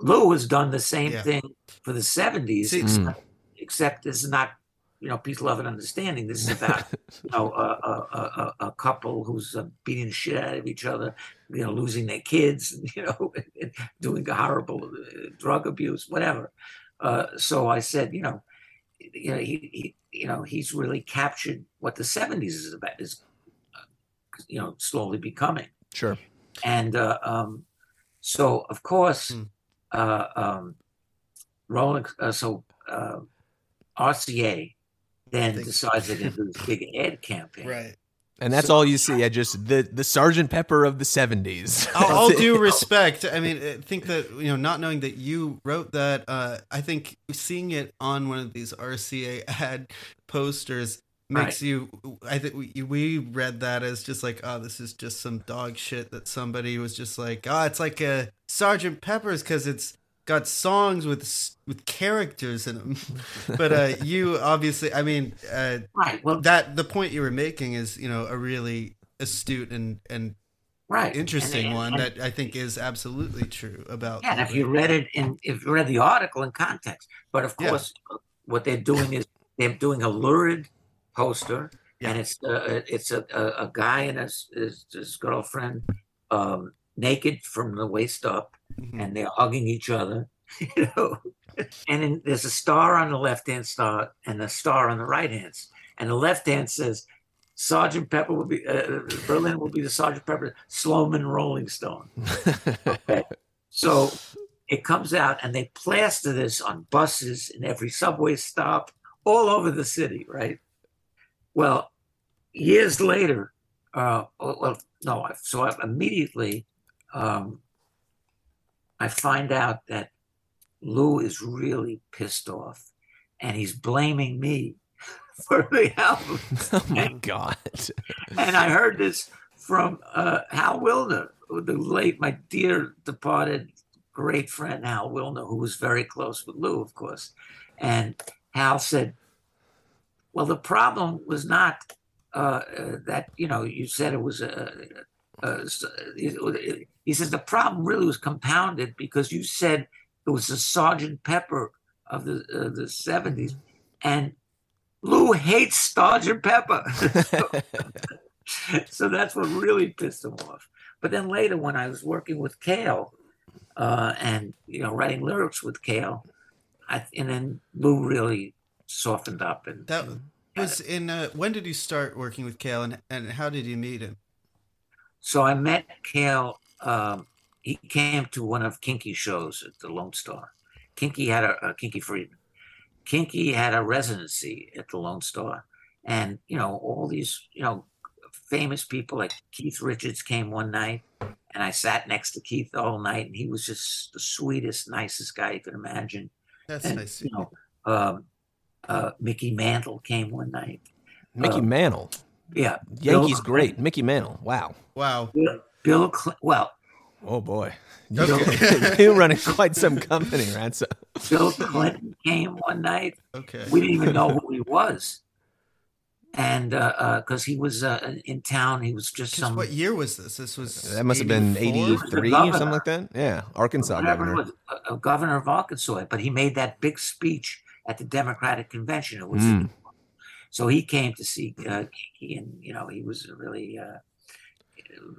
Lou has done the same Yeah. thing for the seventies, See- except, except is not, you know, peace, love, and understanding. This is about, you know, a, a, a, a- couple who's uh, beating the shit out of each other, you know, losing their kids, you know, doing horrible uh, drug abuse, whatever. Uh, so I said, you know, you know, he, he, you know, he's really captured what the '70s is about, is, uh, you know, slowly becoming. Sure. And uh, um, so, of course, Hmm. uh, um, Rolling, uh, so uh, RCA then Think- decides they're going to do this big ad campaign. Right. And that's So- all you see. I just the the Sergeant Pepper of the 70s. All, all That's it. due respect, I mean, I think that you know, not knowing that you wrote that, uh, I think seeing it on one of these RCA ad posters, makes you i think we, we read that as just like oh this is just some dog shit that somebody was just like oh it's like a sergeant pepper's because it's got songs with with characters in them but uh you obviously i mean uh Right. Well, that the point you were making is you know a really astute and and right. interesting And- one and- that i think is absolutely true about Yeah, and if you read it in, if you read the article in context, but of Yeah. course, what they're doing is they're doing a lurid poster, Yeah. and it's uh, it's a, a, a guy and his, his, his girlfriend um, naked from the waist up, Mhm. and they're hugging each other, you know. And then there's a star on the left hand star and a star on the right hand, and the left hand says. Sergeant Pepper will be uh, Berlin will be the Sergeant Pepper Sloman Rolling Stone. Okay. So it comes out and they plaster this on buses in every subway stop all over the city, right? Well, years later, uh, well, no, so immediately um, I find out that Lou is really pissed off and he's blaming me for the album. oh my god. And I heard this from uh, Hal Willner, the late, my dear departed great friend Hal Willner, who was very close with Lou, of course. And Hal said, "Well, the problem was not uh, uh, that you know you said it was a." Uh, he says the problem really was compounded because you said it was a Sergeant Pepper of the uh, the seventies, and Lou hates Sergeant Pepper. so that's what really pissed him off. But then later, when I was working with Cale, uh, and you know, writing lyrics with Cale, I, and then Lou really softened up and that and was in uh when did you start working with Cale and, and how did you meet him So I met Cale. Um, he came to one of Kinky shows at the Lone Star. Kinky had a, uh Kinky Friedman. Kinky had a residency at the Lone Star, and you know all these you know famous people like Keith Richards came one night, and I sat next to Keith all night, and he was just the sweetest, nicest guy you could imagine. that's And nice you know, um, uh, Mickey Mantle came one night. Mickey Uh, Mantle. Yeah, Yankees Bill- great. Mickey Mantle. Wow. wow Bill, Bill Cl- well, Oh boy. You're running quite some company, Ranso. Bill Clinton came one night. okay we didn't even know who he was. And because he was uh, in town, he was just some what year was this this was That must have been 83 or something like that. Yeah. Arkansas governor. was, governor of Arkansas. But he made that big speech at the Democratic convention. It was Mm. so he came to see uh, Kinky, and you know he was really uh,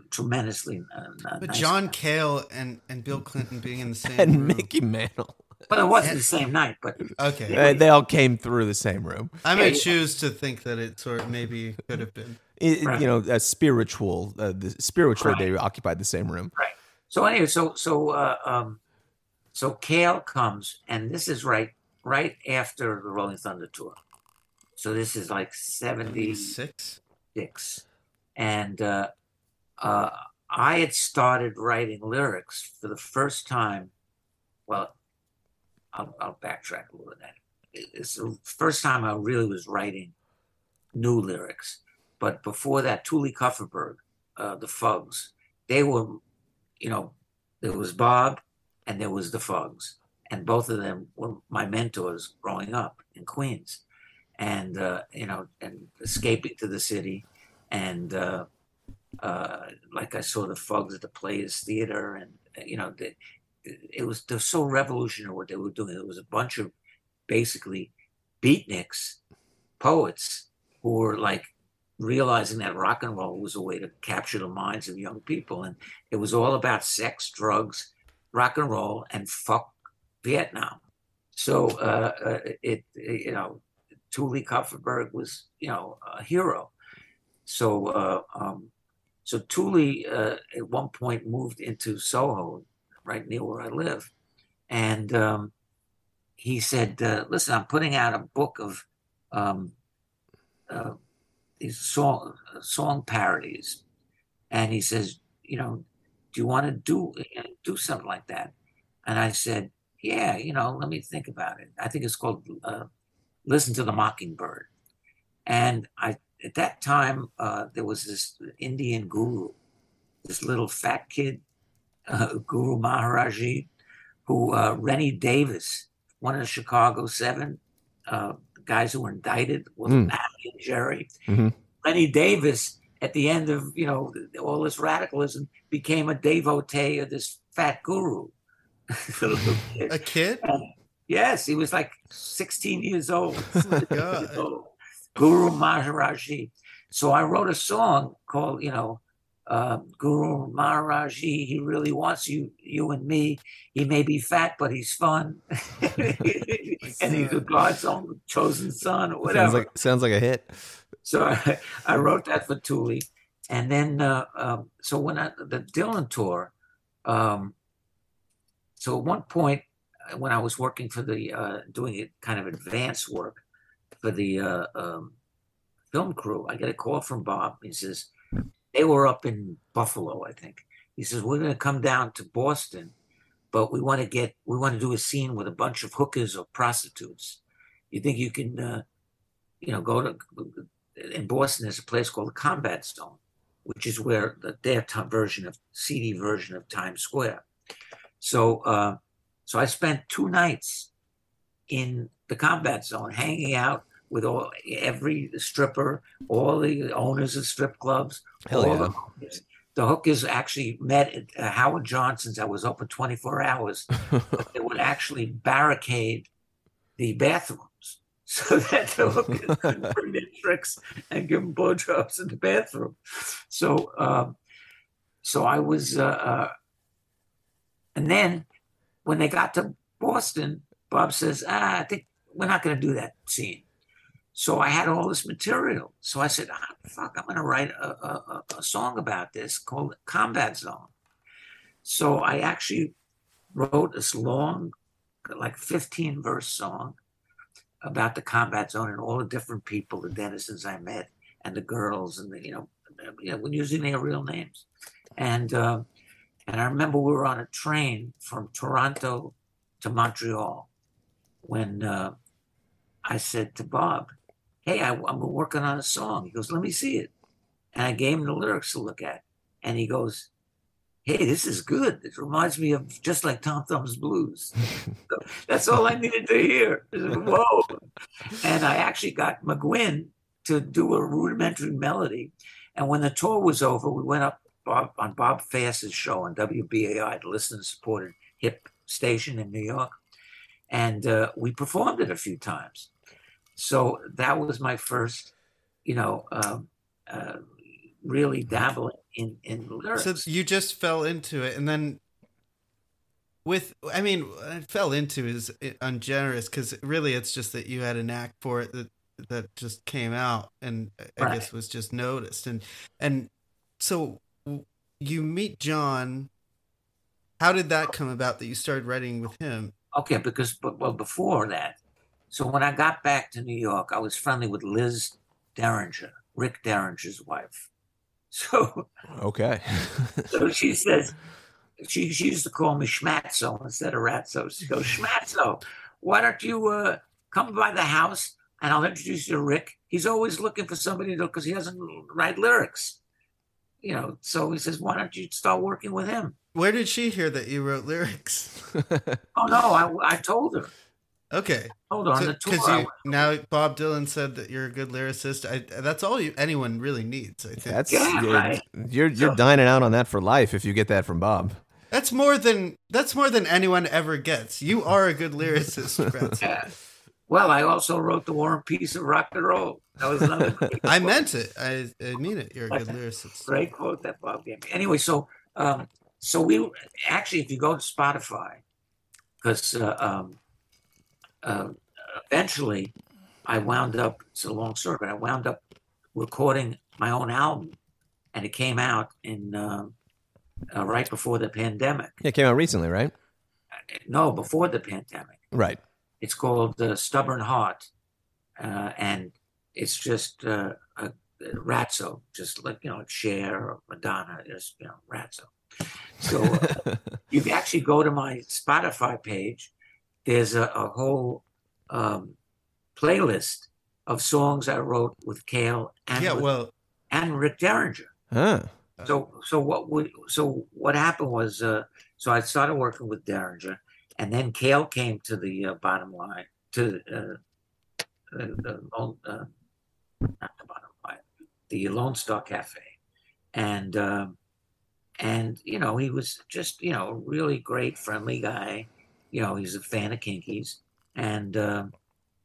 tremendously. Uh, but nice john guy. Cale and and bill clinton being in the same And room Mickey Mantle. But it wasn't the same night. But okay They, they all came through the same room. i may yeah. choose to think that it sort of maybe could have been It, Right. You know, a spiritual, uh, the spiritually Right. they occupied the same room. Right. So anyway, so so uh, um, so Cale comes, and this is right right after the Rolling Thunder tour. So this is like seventy six six, and uh, uh, I had started writing lyrics for the first time. Well, I'll, I'll backtrack a little bit. It's the first time I really was writing new lyrics. But before that, Tuli Kupferberg, uh, the Fugs, they were, you know, there was Bob and there was the Fugs. And both of them were my mentors growing up in Queens. And, uh, you know, and escaping to the city. And uh, uh, like I saw the Fugs at the Players Theater. And, uh, you know, the, it was they're so revolutionary what they were doing. It was a bunch of basically beatniks, poets who were like realizing that rock and roll was a way to capture the minds of young people, and it was all about sex, drugs, rock and roll, and fuck Vietnam. So uh, uh, it, it you know Tuli Kupferberg was you know a hero. So uh, um, so Tuli uh, at one point moved into Soho, right near where I live, and um, he said, uh, "Listen, I'm putting out a book of um, uh, these song song parodies," and he says, "You know, do you want to do do something like that?" And I said, "Yeah, you know, let me think about it. I think it's called uh, Listen to the Mockingbird." And I at that time uh, there was this Indian guru, this little fat kid, uh, Guru Maharaji, who uh, Rennie Davis, one of the Chicago Seven uh, guys who were indicted, with Mm. Matthew and Jerry. Mhm. Rennie Davis, at the end of you know all this radicalism, became a devotee of this fat guru. Kid. A kid? Yes, he was like 16 years old. God. Guru Maharaji. So I wrote a song called, you know, uh, Guru Maharaji. He really wants you, you and me. He may be fat, but he's fun, and he's a God's own chosen son, or whatever. Sounds like sounds like a hit. So I, I wrote that for Tuli, and then uh, um, so when I the Dylan tour, um, so at one point uh, when I was working for the uh, doing it kind of advanced work for the uh, um, film crew, I get a call from Bob. He says they were up in Buffalo, I think. He says we're going to come down to Boston, but we want to get we want to do a scene with a bunch of hookers or prostitutes. You think you can? Uh, you know, go to in Boston, there's a place called the Combat Zone, which is where the, their t- version of CD version of Times Square. So, uh, so I spent two nights in the Combat Zone, hanging out with all every stripper, all the owners of strip clubs. Hell all yeah. the hookers. The hookers actually met at uh, Howard Johnson's. I was open 24 hours. they would actually barricade the bathrooms so that the hookers couldn't bring their tricks and give them blowjobs in the bathroom. So, um, so I was, uh, uh, and then when they got to Boston, Bob says, ah, I think we're not going to do that scene. So I had all this material. So I said, ah, fuck, I'm going to write a, a, a- song about this called Combat Zone. So I actually wrote this long, like 15 verse song about the combat zone and all the different people, the denizens I met, and the girls, and the, you know, you know, when using their real names. And um, and I remember we were on a train from Toronto to Montreal when uh, I said to Bob, "Hey, I, I'm working on a song." He goes, "Let me see it," and I gave him the lyrics to look at, and he goes, "Hey, this is good. It reminds me of just like Tom Thumb's Blues." So that's all I needed to hear. Whoa! And I actually got McGuinn to do a rudimentary melody. And when the tour was over, we went up Bob, on Bob Fass's show on WBAI, the listener supported hip station in New York. And uh, we performed it a few times. So that was my first, you know, um, uh, really dabbling in, in lyrics. So you just fell into it, and then with, I mean, I fell into is ungenerous because really it's just that you had a knack for it that that just came out, and I Right. guess was just noticed, and and so you meet John. How did that come about that you started writing with him? Okay, because but well before that, so when I got back to New York, I was friendly with Liz Derringer, Rick Derringer's wife. So, Okay. so she says she she used to call me Schmatzo instead of Ratzo. She goes, Schmatzo, why don't you uh, come by the house and I'll introduce you to Rick. He's always looking for somebody to because he doesn't write lyrics. You know, so he says, why don't you start working with him? Where did she hear that you wrote lyrics? Oh no, I, I told her. Okay, Hold on because I you now Bob Dylan said that you're a good lyricist. I, that's all you anyone really needs. I think That's Yeah, you're, right. you're you're So- dining out on that for life if you get that from Bob. That's more than that's more than anyone ever gets. You are a good lyricist, Yeah. Well, I also wrote the War and Peace of Rock and Roll. That was another great I quote. meant it. I, I mean it. You're a good lyricist. great quote that Bob gave me. Anyway, so um, so we actually, if you go to Spotify, because uh, um, uh, eventually I wound up. It's a long story, but I wound up recording my own album, and it came out in um uh, right before the pandemic. It came out recently, right? No, before the pandemic. Right. It's called uh, Stubborn Heart, uh, and it's just uh, a, Ratso, just like you know, Cher or Madonna, just you know, Ratso. So uh, you can actually go to my Spotify page. There's a, a whole um, playlist of songs I wrote with Cale and yeah, with- well, and Rick Derringer. Huh. So so what we so what happened was uh, so I started working with Derringer, and then Cale came to the uh, bottom line to uh, the, the Lone, uh, not the bottom line, the Lone Star Cafe, and um, and you know he was just you know a really great friendly guy, you know he's a fan of Kinkies, and um,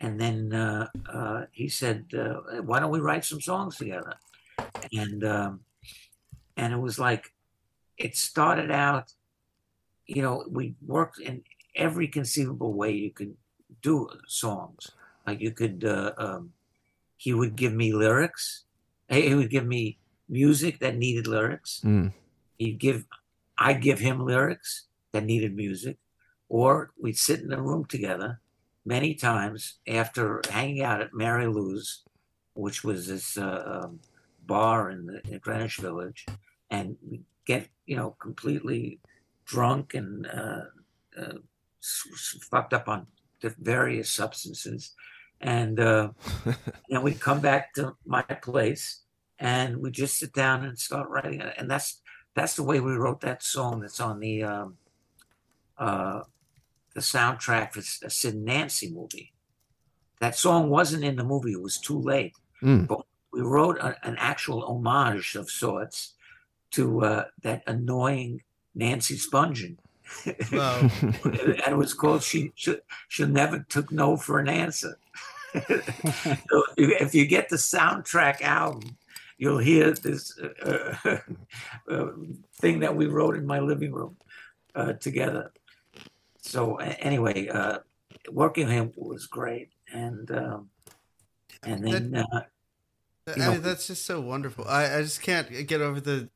and then uh, uh, he said uh, why don't we write some songs together, and um, and it was like it started out you know we worked in every conceivable way you could do songs. Like you could uh, um, he would give me lyrics. He he would give me music that needed lyrics. Mm. he'd give i'd give him lyrics that needed music or we'd sit in a room together many times after hanging out at mary lou's which was this uh, um, bar in the in greenwich village and we get you know completely drunk and uh, uh, fucked up on the various substances. And uh, and we come back to my place and we just sit down and start writing. It and that's that's the way we wrote that song that's on the um, uh, the soundtrack for a Sid and Nancy movie. That song wasn't in the movie; it was too late. Mm. But we wrote a, an actual homage of sorts to uh, that annoying Nancy Spungen. Wow. and it was called "She She, she Never Took No for an Answer." so if if you get the soundtrack album, you'll hear this uh, uh, thing that we wrote in my living room uh, together. So anyway, uh, working with him was great, and um, and then uh, I you know- mean, that's just so wonderful. I, I just can't get over the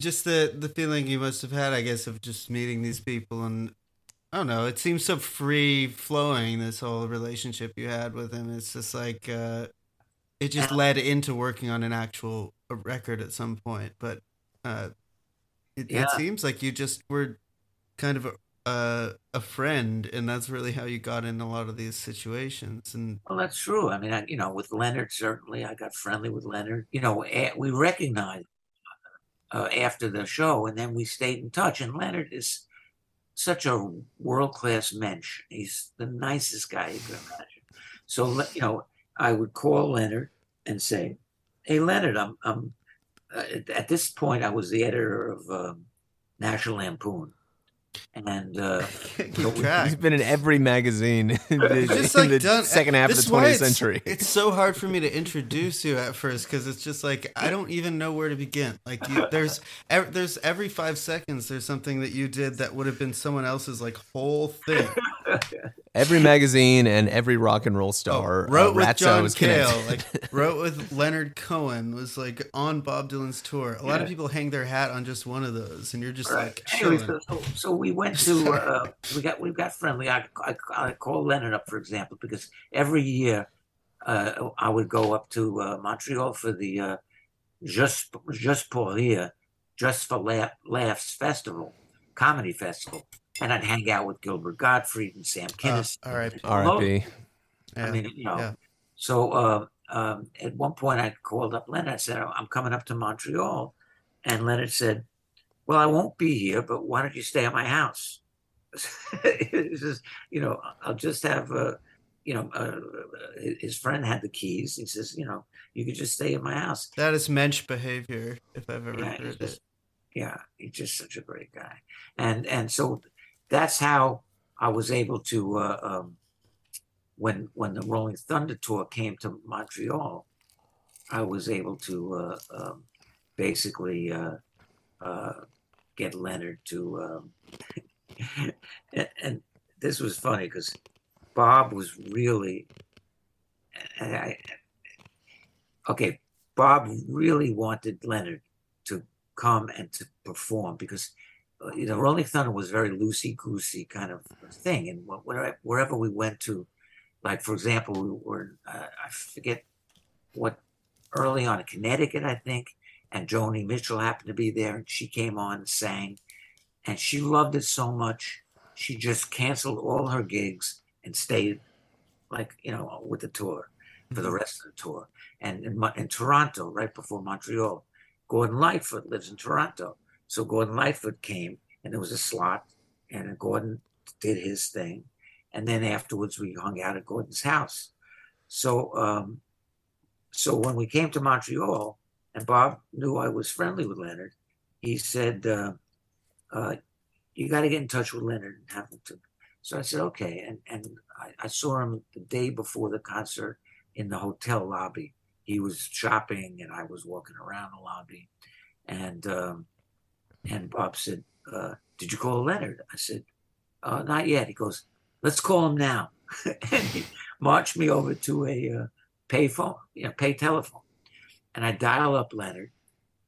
just the the feeling you must have had, I guess, of just meeting these people and I don't know. It seems so free flowing. This whole relationship you had with him. It's just like uh, it just led into working on an actual record at some point. But uh, it, Yeah. it seems like you just were kind of a, a friend, and that's really how you got in a lot of these situations. And Well, that's true. I mean, I, you know, with Leonard, certainly, I got friendly with Leonard. You know, we recognized uh, after the show, and then we stayed in touch. And Leonard is such a world class mensch. He's the nicest guy you could imagine. So, you know, I would call Leonard and say, "Hey, Leonard, I'm, I'm uh, at- at this point, I was the editor of um, National Lampoon, and uh, keep So we- track. He's been in every magazine in the, just in the done second half of the is why 20th it's- century. It's so hard for me to introduce you at first because it's just like I don't even know where to begin. Like you, there's ev- there's every five seconds there's something that you did that would have been someone else's like whole thing. Every magazine and every rock and roll star Oh, wrote uh, with Ratso John Cale, like wrote with Leonard Cohen, was like on Bob Dylan's tour. A lot of people hang their hat on just one of those, and you're just Right. like Anyway, so, so, so we went to uh, we got we got friendly. I, I I called Leonard up for example because every year uh, I would go up to uh, Montreal for the uh, Just Juste pour rire, Just for Laugh, Laughs festival, comedy festival, and I'd hang out with Gilbert Gottfried and Sam Kinison. Uh, R.I.P.. R.I.P. Yeah. I mean, you know. yeah. So uh, um, at one point, I called up Leonard. I said, "I'm coming up to Montreal," and Leonard said, "Well, I won't be here, but why don't you stay at my house?" he says, "You know, I'll just have, uh, you know, uh, his friend had the keys. He says, you know, you could just stay at my house." That is mensch behavior, if I've ever Yeah, he's heard just, it. yeah, he's just such a great guy, and and so that's how I was able to uh, um, when when the Rolling Thunder tour came to Montreal, I was able to uh, um, basically uh, uh, get Leonard to, um, and, and this was funny because Bob was really, I, okay, Bob really wanted Leonard to come and to perform because you know Rolling Thunder was very loosey goosey kind of thing, and wh- wherever, wherever we went to, like for example, we were uh, I forget what early on in Connecticut, I think, and Joni Mitchell happened to be there, and she came on and sang, and she loved it so much she just canceled all her gigs and stayed like you know, with the tour for the rest of the tour. And in, in Toronto, right before Montreal, Gordon Lightfoot lives in Toronto. So Gordon Lightfoot came, and there was a slot, and Gordon did his thing, and then afterwards we hung out at Gordon's house. So, um, so when we came to Montreal, and Bob knew I was friendly with Leonard, he said, uh, uh, "You got to get in touch with Leonard and have him to." So I said, "Okay," and and I, I saw him the day before the concert in the hotel lobby. He was shopping, and I was walking around the lobby, and um, and Bob said, uh, "Did you call Leonard?" I said, uh, "Not yet." He goes, "Let's call him now," and he marched me over to a uh, pay phone, you know, pay telephone, and I dial up Leonard,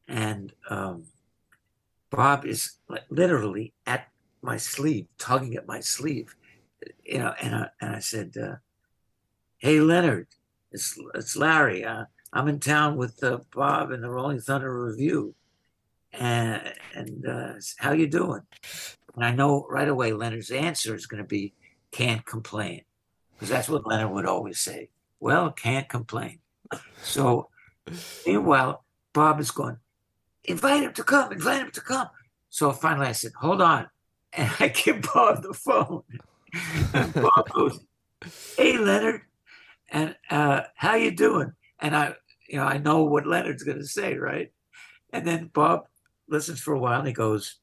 and um, Bob is literally at my sleeve, tugging at my sleeve, you know, and I, and I said, uh, "Hey, Leonard, it's it's Larry. Uh, I'm in town with uh, Bob and the Rolling Thunder Revue, and and uh, how you doing?" And I know right away Leonard's answer is going to be, "Can't complain," because that's what Leonard would always say. Well, can't complain. So, meanwhile, Bob is going, "Invite him to come. Invite him to come." So finally, I said, "Hold on," and I give Bob the phone. Bob goes, "Hey, Leonard." and uh, how you doing? And I, you know, I know what Leonard's going to say, right? And then Bob listens for a while and he goes,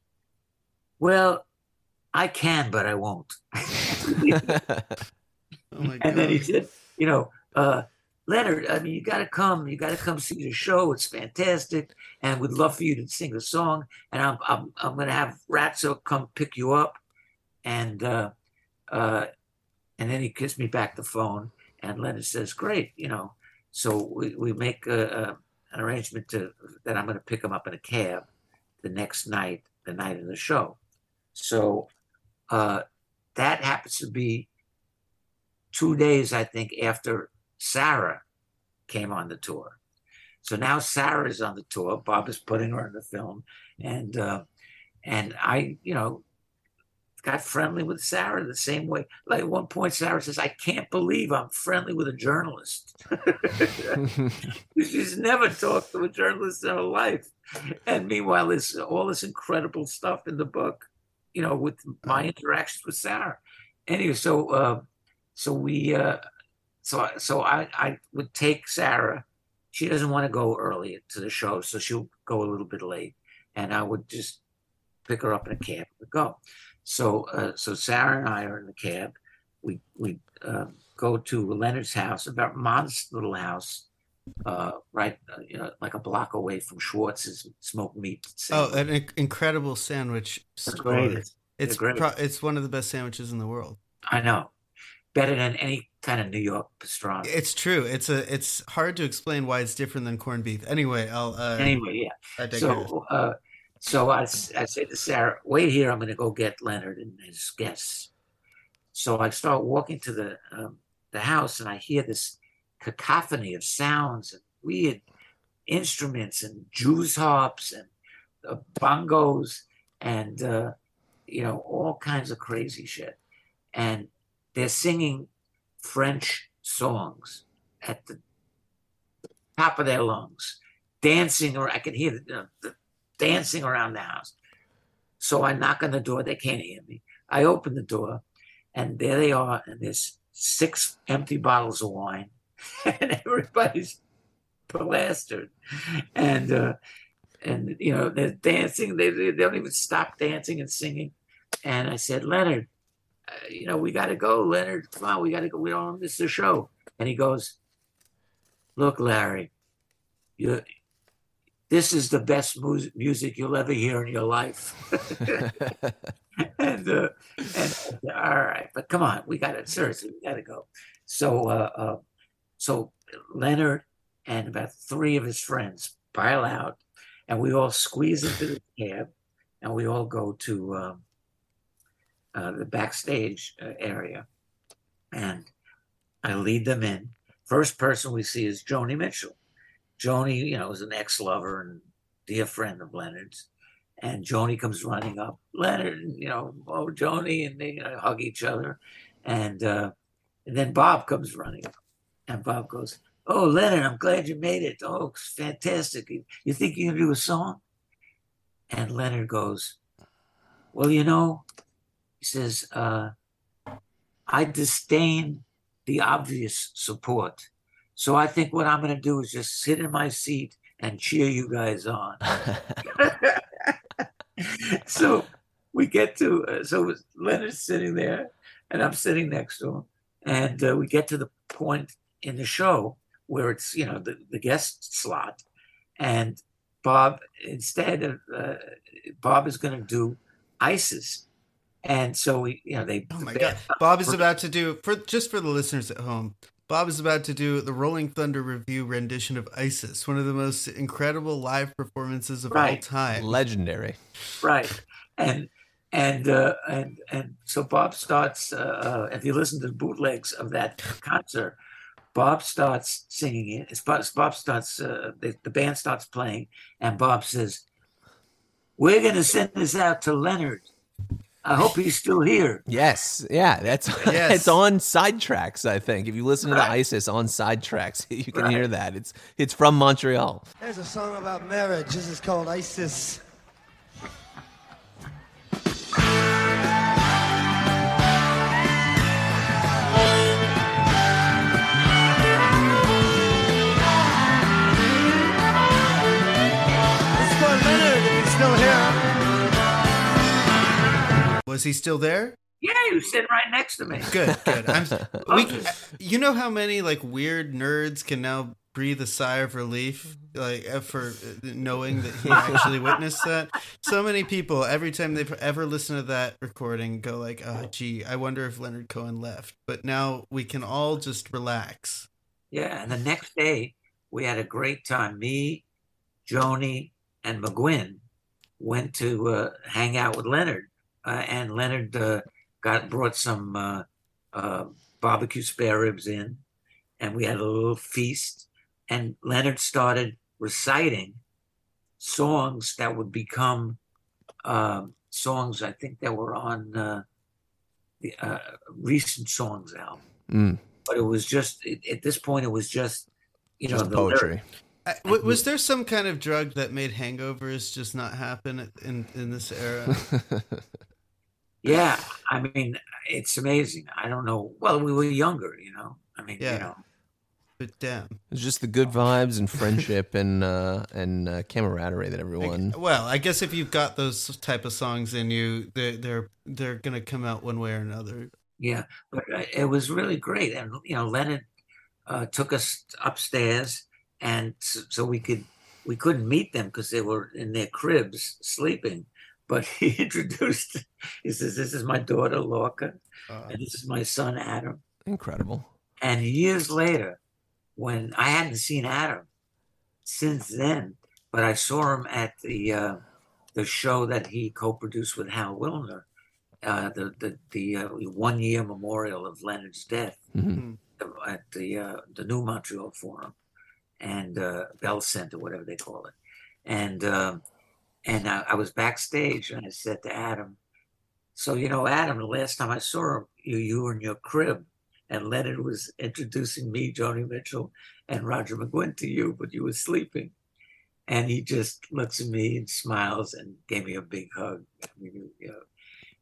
"Well, I can, but I won't." Oh my and then he said, "You know, uh, Leonard, I mean, you got to come. You got to come see the show. It's fantastic, and we'd love for you to sing a song. And I'm I'm I'm going to have Ratso come pick you up." And uh, uh, and then he gives me back the phone, and Leonard says, "Great, you know." So we, we make a, a, an arrangement to that I'm going to pick him up in a cab the next night, the night of the show. So uh, that happens to be two days, I think, after Sarah came on the tour. So now Sarah is on the tour. Bob is putting her in the film, and uh, and I, you know, got friendly with Sarah the same way. Like at one point, Sarah says, "I can't believe I'm friendly with a journalist." She's never talked to a journalist in her life, and meanwhile, there's all this incredible stuff in the book, you know, with my interactions with Sarah. Anyway, so uh, so we uh, so so I I would take Sarah. She doesn't want to go early to the show, so she'll go a little bit late, and I would just pick her up in a cab and go. So uh, so Sarah and I are in the cab. We we uh, go to Leonard's house, about modest little house, uh, right, uh, you know, like a block away from Schwartz's smoked meat. Oh, an inc- incredible sandwich great. It's- It's pro- it's one of the best sandwiches in the world. I know, better than any kind of New York pastrami. It's true. It's a it's hard to explain why it's different than corned beef. Anyway, I'll uh, Anyway, yeah. So, uh, so I say to Sarah, wait here. I'm going to go get Leonard and his guests. So I start walking to the um, the house, and I hear this cacophony of sounds and weird instruments and Jews harps and uh, bongos and uh, you know all kinds of crazy shit. And they're singing French songs at the top of their lungs, dancing, or I can hear the, the dancing around the house. So I knock on the door. They can't hear me. I open the door, and there they are, and there's six empty bottles of wine, and everybody's plastered, and uh, and you know they're dancing. They they don't even stop dancing and singing. And I said, Leonard, uh, you know we got to go, Leonard. Come on, we got to go. We don't miss the show. And he goes, Look, Larry, you. This is the best mu- music you'll ever hear in your life. and, uh, and all right, but come on, we got to seriously, we got to go. So, uh, uh, so Leonard and about three of his friends pile out, and we all squeeze into the cab, and we all go to um, uh, the backstage uh, area, and I lead them in. First person we see is Joni Mitchell. Joni, you know, is an ex-lover and dear friend of Leonard's. And Joni comes running up, Leonard, you know, oh Joni, and they you know, hug each other. And uh, And then Bob comes running up, and Bob goes, "Oh, Leonard, I'm glad you made it. Oh, it's fantastic. You, think you think you can do a song?" And Leonard goes, "Well, you know," he says, uh, "I disdain the obvious support, so I think what I'm going to do is just sit in my seat and cheer you guys on." so we get to uh, so Leonard's sitting there, and I'm sitting next to him, and uh, we get to the point in the show where it's you know the, the guest slot, and Bob instead of uh, Bob is going to do Isis, and so we you know they Oh my god. Bob is about to do for just for the listeners at home. Bob is about to do the Rolling Thunder Revue rendition of Isis, one of the most incredible live performances of all time. Legendary. right and and uh, and and so Bob starts. Uh, uh, if you listen to the bootlegs of that concert, Bob starts singing it. It's Bob, Bob starts. Uh, the, the band starts playing, and Bob says, "We're going to send this out to Leonard. I hope he's still here." Yes, yeah, that's Yes. it's on Side Tracks. I think if you listen to the Isis on Side Tracks, you can Right. hear that. It's it's from Montreal. There's a song about marriage. This is called Isis. Was he still there? Yeah, he was sitting right next to me. Good, good. I'm, we, you know how many like weird nerds can now breathe a sigh of relief, like uh, for uh, knowing that he actually witnessed that. So many people, every time they've ever listened to that recording, go like, "Oh, gee, I wonder if Leonard Cohen left." But now we can all just relax. Yeah, and the next day we had a great time. Me, Joni, and McGuinn went to uh, hang out with Leonard, and Leonard uh, got brought some uh, uh, barbecue spare ribs in, and we had a little feast. And Leonard started reciting songs that would become um songs. I think that were on uh, the uh, recent songs album Mm, but it was just it, at this point it was just you know just the lyric- poetry. Uh, was there some kind of drug that made hangovers just not happen in in this era? yeah i mean it's amazing i don't know well we were younger you know i mean Yeah. you know But damn. It's just the good vibes and friendship and uh, and uh, camaraderie that everyone. Well, I guess if you've got those type of songs in you, they're they're they're gonna come out one way or another. yeah but uh, it was really great and you know leonard uh, took us upstairs and so, so we could we couldn't meet them because they were in their cribs sleeping but he introduced he says this is my daughter lorca Uh, and this is my son adam Incredible. And years later, when I hadn't seen Adam since then, but I saw him at the uh, the show that he co-produced with Hal Willner, uh, the the the uh, one year memorial of Leonard's death Mhm. at the uh, the New Montreal Forum and uh, Bell Center, whatever they call it, and um, and I, I was backstage and I said to Adam, "So you know, Adam, the last time I saw him, you you were in your crib." and Leonard was introducing me, Joni Mitchell, and Roger McGuinn to you, but you were sleeping. And he just looks at me and smiles and gave me a big hug. I mean, you know,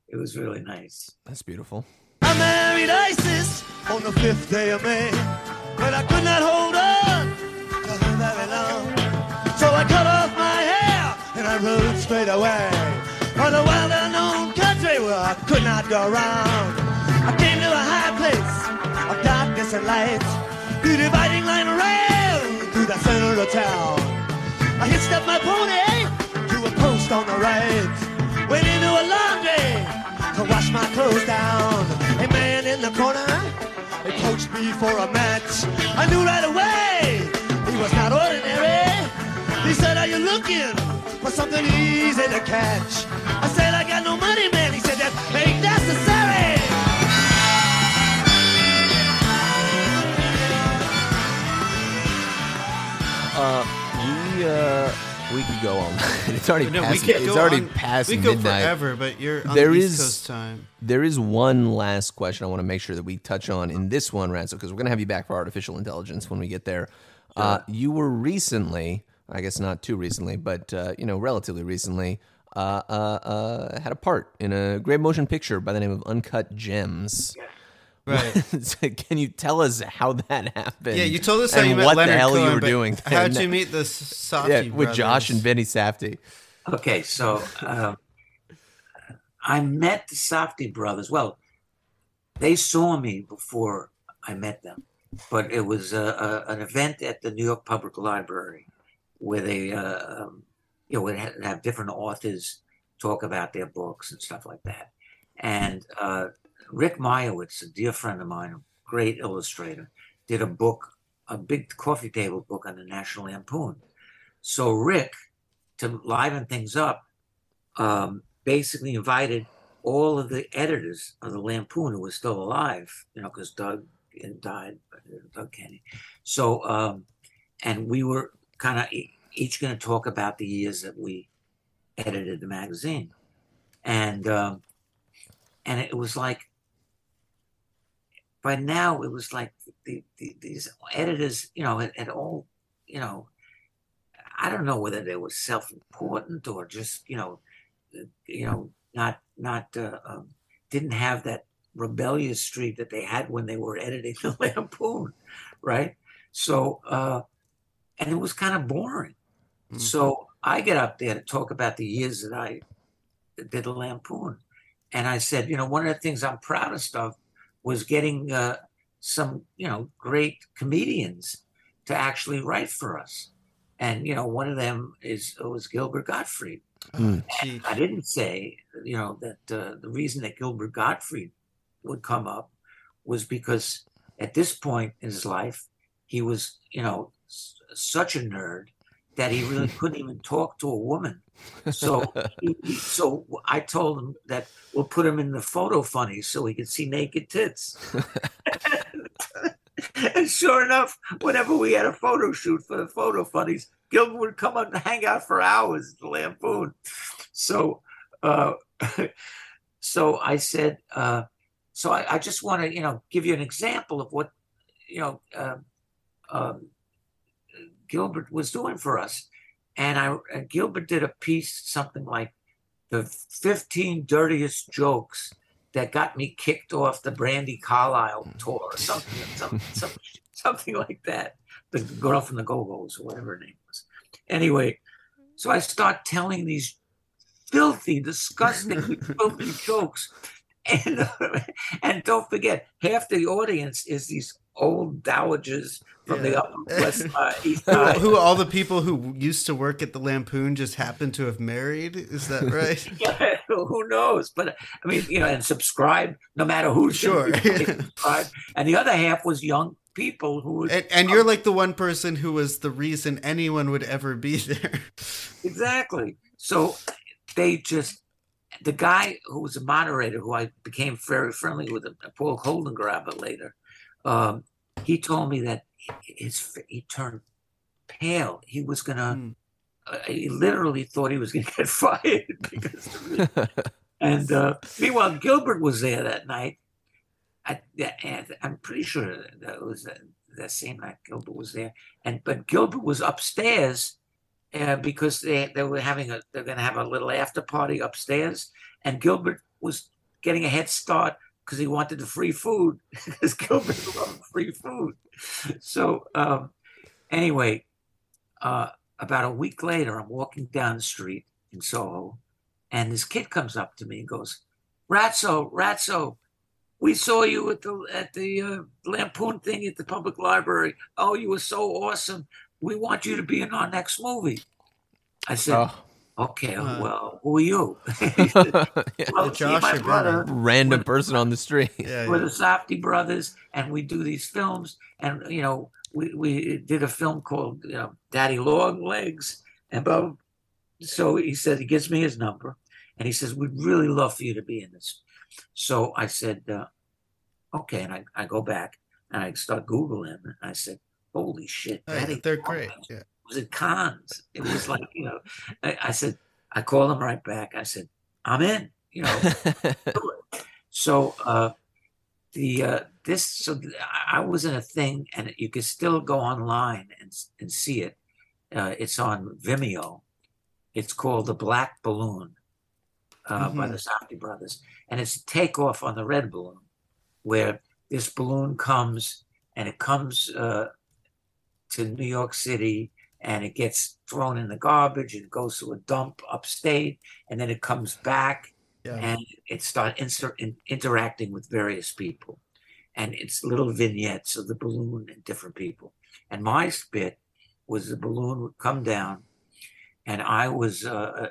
it was really nice. That's beautiful. I married Isis on the fifth day of May, but I could not hold on to her very long. So I cut off my hair I straight away for the well unknown country where I could not go round. I came to a high place of darkness and light, the dividing line ran through the center of town. I hitched up my pony to a post on the right, went into a laundry to wash my clothes down. A man in the corner approached me for a match. I knew right away he was not ordinary. He said, Are you looking for something easy to catch? I said, I got no money, man. He said, That ain't necessary. Uh, we uh, We could go on. It's already No, we past. could It's go already on- past We go forever, but you're on There the East is- Coast time. There is one last question I want to make sure that we touch on in this one, Ransom, because we're going to have you back for artificial intelligence when we get there. Uh, you were recently, I guess not too recently, but uh, you know, relatively recently, uh, uh, uh, had a part in a great motion picture by the name of Uncut Gems. Right. Can you tell us how that happened? Yeah, you told us how you met what Leonard the hell Cohen, you were but doing. How'd then. you meet the Safdie Yeah, with Josh and Benny Safdie. Okay, so um, I met the Safdie brothers. Well, they saw me before I met them, but it was a, a, an event at the New York Public Library where they, uh, um, you know, would have different authors talk about their books and stuff like that. And uh, Rick Meyerowitz, a dear friend of mine, a great illustrator, did a book, a big coffee table book on the National Lampoon. So Rick, to liven things up, um, basically invited all of the editors of the Lampoon who were still alive, you know, because Doug died, Doug Kenney. So, um, and we were kind of each going to talk about the years that we edited the magazine, and um, and it was like by now it was like the, the, these editors, you know, at all, you know, I don't know whether they were self-important or just, you know, you know, not not uh, um, didn't have that rebellious streak that they had when they were editing the Lampoon, right? So, uh, and it was kind of boring. Mm. So I get up there to talk about the years that I did the Lampoon, and I said, you know, one of the things I'm proudest of was getting uh, some, you know, great comedians to actually write for us. And you know, one of them is was Gilbert Gottfried. Gee, I didn't say, you know, that uh, the reason that Gilbert Gottfried would come up was because at this point in his life, he was, you know, such a nerd that he really couldn't even talk to a woman. So, he, so I told him that we'll put him in the photo funny so he could see naked tits. and sure enough, whenever we had a photo shoot for the photo funnies, Gilbert would come up and hang out for hours at the Lampoon. So, uh, so I said, uh, so I, I just want to, you know, give you an example of what, you know, uh, um, Gilbert was doing for us. And I, and Gilbert did a piece, something like the 15 dirtiest jokes that got me kicked off the Brandy Carlisle hmm. tour, or something, some, some, something like that. The girl from the Go Go's, or whatever her name was. Anyway, so I start telling these filthy, disgusting, filthy jokes. And, and don't forget, half the audience is these old dowagers from the upper west east who, side. who all the people who used to work at the Lampoon just happen to have married? Is that right? Yeah, who knows? But I mean, you know, and subscribe no matter who. Sure. subscribe. And the other half was young people who would and, and you're like the one person who was the reason anyone would ever be there. exactly. So they just the guy who was a moderator, who I became very friendly with, uh, Paul holden Holdengraber later. Um, he told me that his he turned pale. He was gonna. Hmm. Uh, he literally thought he was gonna get fired because. Of it. And uh, meanwhile, Gilbert was there that night. I, I'm pretty sure that it was that same night Gilbert was there. And but Gilbert was upstairs uh, because they they were having a they're going to have a little after party upstairs, and Gilbert was getting a head start because he wanted the free food because Gilbert loved free food. So um, anyway, uh, about a week later, I'm walking down the street in Soho, and this kid comes up to me and goes, "Ratso, Ratso." We saw you at the at the uh, Lampoon thing at the public library. Oh, you were so awesome we want you to be in our next movie. I said, Oh. Okay, Uh. well, who are you? Yeah. well, Josh see, my or brother, Random person on the street. Yeah, we're yeah. the Safdie brothers, and we do these films, and you know, we, we did a film called you know, Daddy Long Legs, and blah, blah. so he said he gives me his number, and he says we'd really love for you to be in this. So I said, uh, okay, and I, I go back and I start googling and I said, holy shit, Oh, yeah, Daddy, they're great. Yeah. Was at Cannes. It was like, you know, I, I said, I called him right back. I said, I'm in, you know. So uh, the uh, this so I was in a thing, and you can still go online and and see it. Uh, it's on Vimeo. It's called the Black Balloon uh, by Mhm. the Safdie brothers, and it's a takeoff on the Red Balloon, where this balloon comes and it comes uh, to New York City and it gets thrown in the garbage. It goes to a dump upstate, and then it comes back Yeah. and it starts inter- in, interacting with various people. And it's little vignettes of the balloon and different people. And my bit was the balloon would come down, and I was uh,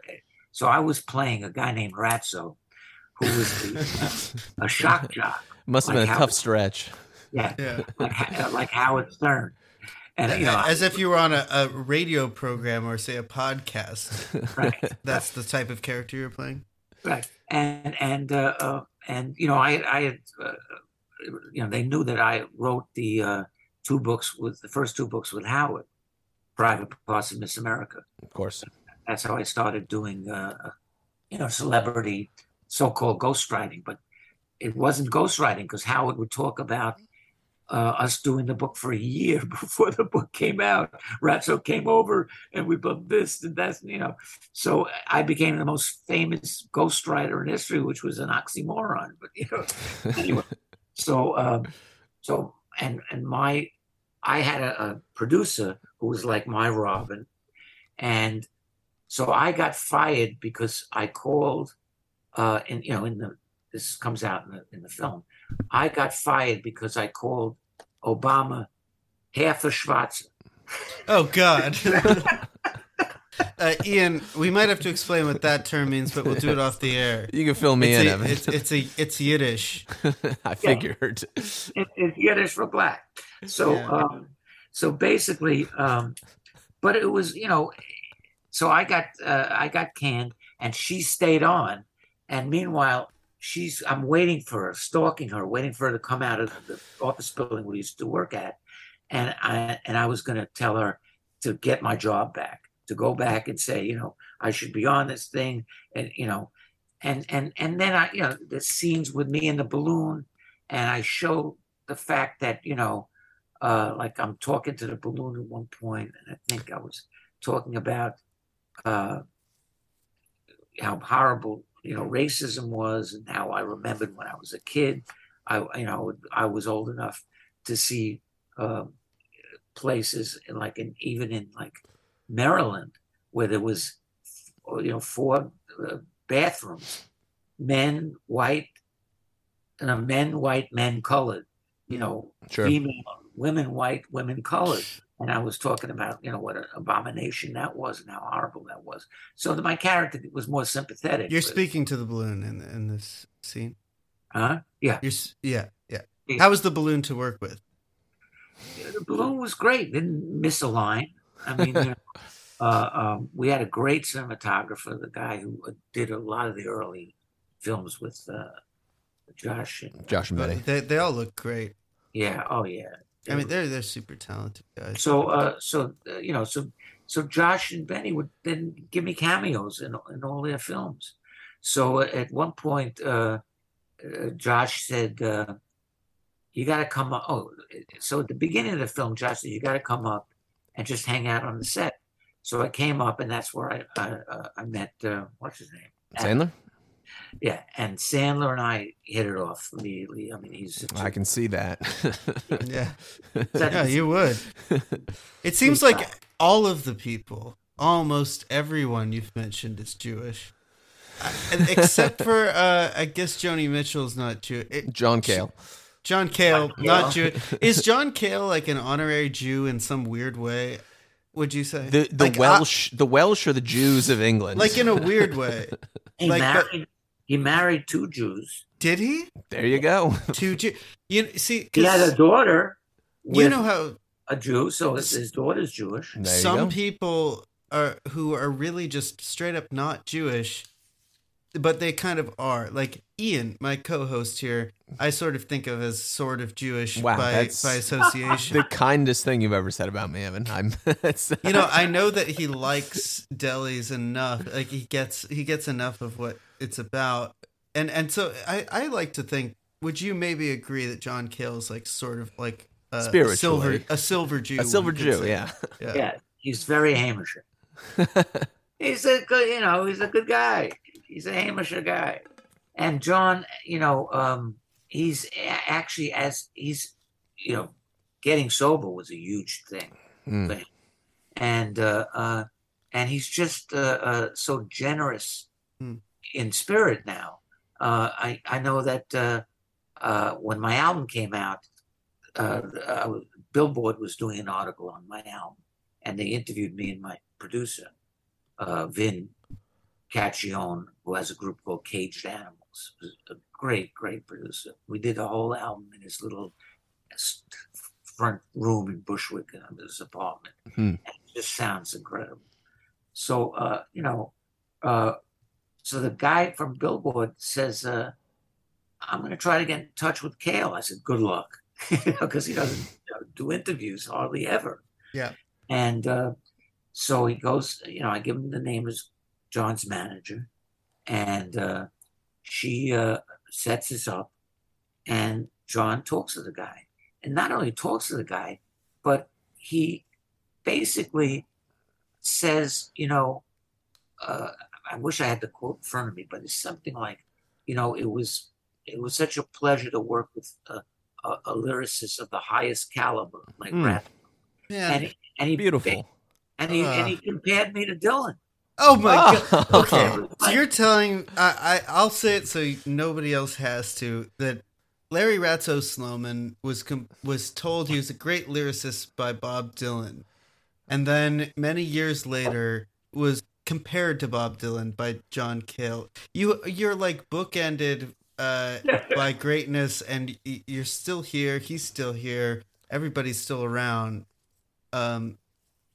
so I was playing a guy named Ratso who was the, a shock jock. Must have Like been a how- tough stretch. Yeah, Yeah. like Ha- like Howard Stern. And you know, As if you were on a, a radio program or say a podcast. right. That's the type of character you're playing. Right. And and uh, uh, and you know, I I had uh, you know they knew that I wrote the uh, two books with the first two books with Howard, Private Parts of Miss America. Of course. That's how I started doing uh, you know celebrity so-called ghostwriting, but it wasn't ghostwriting because Howard would talk about. Uh, us doing the book for a year before the book came out. Ratso came over and we booked this and that's, you know. So I became the most famous ghostwriter in history, which was an oxymoron. But you know, anyway. So, um, so and and my, I had a, a producer who was like my Robin, and so I got fired because I called, uh, in you know, in the this comes out in the in the film. I got fired because I called Obama half a Schwarzer. Oh God. uh, Ian, we might have to explain what that term means, but we'll do it off the air. You can fill me It's in, a, Evan. it's, it's a it's Yiddish. I figured. it, it's Yiddish for black. So, Yeah. um, so basically, um, but it was, you know, so I got, uh, I got canned, and she stayed on, and meanwhile, she's, I'm waiting for her, stalking her, waiting for her to come out of the office building we used to work at, and I, and I was going to tell her to get my job back, to go back and say, you know, I should be on this thing, and you know, and and and then I, you know, the scenes with me in the balloon, and I show the fact that you know, uh, like I'm talking to the balloon at one point, and I think I was talking about uh, how horrible you know racism was, and how I remembered when I was a kid. I you know I was old enough to see uh, places in like in even in like Maryland where there was you know four uh, bathrooms, men white, and a men white, men colored. You know, Sure. female, women white, women colored. And I was talking about, you know, what an abomination that was and how horrible that was. So that my character was more sympathetic. You're but- speaking to the balloon in in this scene. Huh? Yeah. You're yeah yeah. Yeah. How was the balloon to work with? The balloon was great. Didn't miss a line. I mean, you know, uh, um, we had a great cinematographer, the guy who uh, did a lot of the early films with uh, Josh. And, Josh and Benny. They they all look great. yeah. Oh, yeah. I mean, they're they're super talented guys. so uh so uh, you know so so josh and benny would then give me cameos in, in all their films so uh, at one point uh, uh josh said uh you got to come up oh so at the beginning of the film josh said you got to come up and just hang out on the set so i came up and that's where i i, uh, I met uh what's his name Sandler? Yeah and sandler and i hit it off immediately i mean he's such a- I can see that. yeah, That- yeah, you would. It seems Sweet like all of the people, almost everyone you've mentioned is Jewish, Uh, except for uh, I guess Joni Mitchell's not Jewish. John Cale. John Cale, John not Cale. Jewish. Is John Cale like an honorary Jew in some weird way? Would you say The the Like, uh, Welsh the Welsh are the Jews of England. like in a weird way? he like, but- married he married two jews Did he? there you go. Two Jews. You see, He had a daughter with you know how a Jew, so his, his daughter's Jewish. There you some go. people are who are really just straight up not Jewish. But they kind of are. Like Ian, my co-host here, I sort of think of as sort of Jewish Wow, by that's- by association. The kindest thing you've ever said about me, Evan. I'm. You know, I know that he likes delis enough. Like he gets he gets enough of what it's about, and and so I I like to think. Would you maybe agree that John Cale is like sort of like a Spiritually. silver a silver Jew? a silver Jew. Yeah. yeah. Yeah, he's very Hamish. he's a good, you know, he's a good guy. He's a Hamisher guy. And John, you know, um, he's actually as he's, you know, getting sober was a huge thing, Mm. for him. and uh, uh, and he's just uh, uh, so generous Hmm. in spirit now. Uh, I I know that uh, uh, when my album came out, uh, uh, Billboard was doing an article on my album, and they interviewed me and my producer, uh, Vin Cacchione, who has a group called Caged Animals. A great, great producer. We did a whole album in his little front room in Bushwick, in his apartment. Hmm. And it just sounds incredible. So, uh, you know, uh, so the guy from Billboard says, uh, I'm going to try to get in touch with Cale. I said, good luck, because he doesn't you know, do interviews hardly ever. Yeah. And uh, so he goes, you know, I give him the name as John's manager, and uh, she uh, sets us up, and John talks to the guy, and not only talks to the guy, but he basically says, you know, uh, I wish I had the quote in front of me, but it's something like, you know, it was it was such a pleasure to work with a, a, a lyricist of the highest caliber, like Mm. Man. And he, and he Beautiful. and he and Uh. he compared me to Dylan. Oh my god. Oh. Okay, so you're telling I, I I'll say it so nobody else has to that Larry Ratso Sloman was com- was told he was a great lyricist by Bob Dylan, and then many years later was compared to Bob Dylan by John Cale. You you're like bookended uh, by greatness, and y- you're still here. He's still here. Everybody's still around. Um,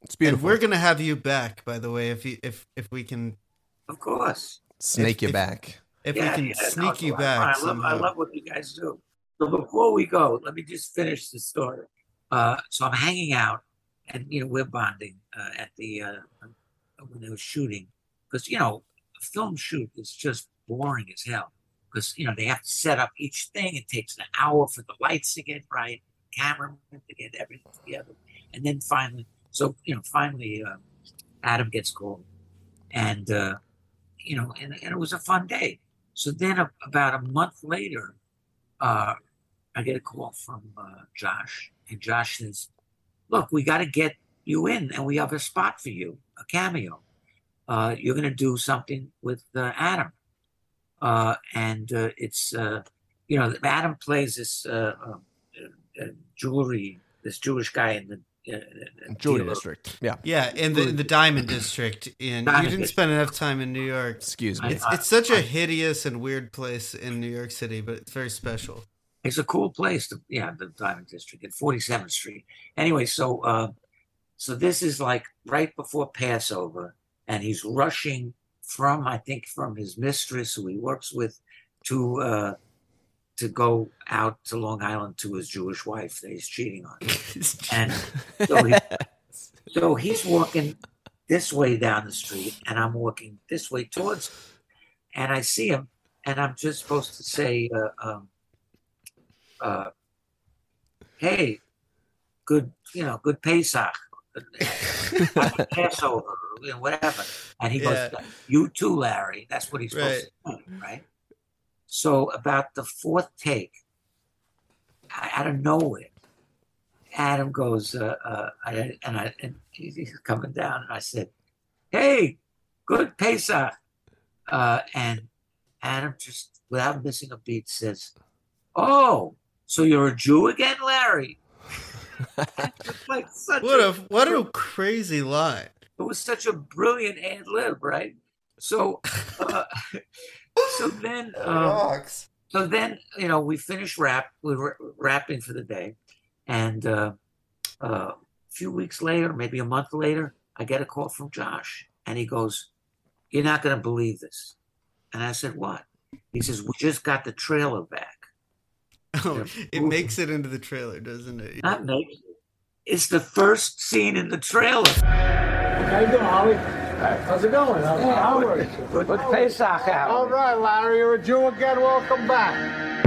It's and we're gonna have you back, by the way, if you if if we can Of course. Snake if- you if- back. if Yeah, we can yeah, sneak no, you back I love. I love what you guys do. So before we go, let me just finish the story. Uh, so I'm hanging out, and you know we're bonding uh, at the uh, when they were shooting because you know a film shoot is just boring as hell because you know they have to set up each thing. It takes an hour for the lights to get right, cameraman to get everything together, and then finally, so you know finally uh, Adam gets called, and uh, you know, and, and it was a fun day. So then, a, about a month later, uh, I get a call from uh, Josh, and Josh says, "Look, we got to get you in, and we have a spot for you, a cameo. Uh, you're going to do something with uh, Adam, and it's you know, Adam plays this uh, jewelry, this Jewish guy in the Jewelry dealer. district. Yeah. Yeah, in the the Diamond District. In Diamond you didn't District. spend enough time in New York. Excuse me. It's it's such a hideous and weird place in New York City, but it's very special. It's a cool place. To, yeah, the Diamond District at 47th Street. Anyway, so uh, so this is like right before Passover, and he's rushing from I think from his mistress who he works with to uh, to go out to Long Island to his Jewish wife that he's cheating on, and so he, so he's walking this way down the street, and I'm walking this way towards him, and I see him, and I'm just supposed to say. Uh, um, uh, hey, good, you know, good Pesach, Passover, you know, whatever. And he Yeah. goes, you too, Larry. That's what he's supposed to do, right? So about the fourth take, I- out of nowhere, Adam goes, uh, uh, and I, and he's coming down, and I said, "Hey, good Pesach," uh, and Adam just, without missing a beat, says, "Oh, so you're a Jew again, Larry?" Like such What a, a what a crazy line. it was such a brilliant ad lib, right? So, uh, so then, um, so then, you know, we finished rap. We were rapping for the day, and uh, uh, a few weeks later, maybe a month later, I get a call from Josh, and he goes, "You're not going to believe this. And I said, What? He says, We just got the trailer back. Oh, it makes it into the trailer, doesn't it? Not maybe. It's the first scene in the trailer. How you doing, Holly? How's it going? How's hey, Howard. What's Pesach out? All right, Larry, you're a Jew again. Welcome back.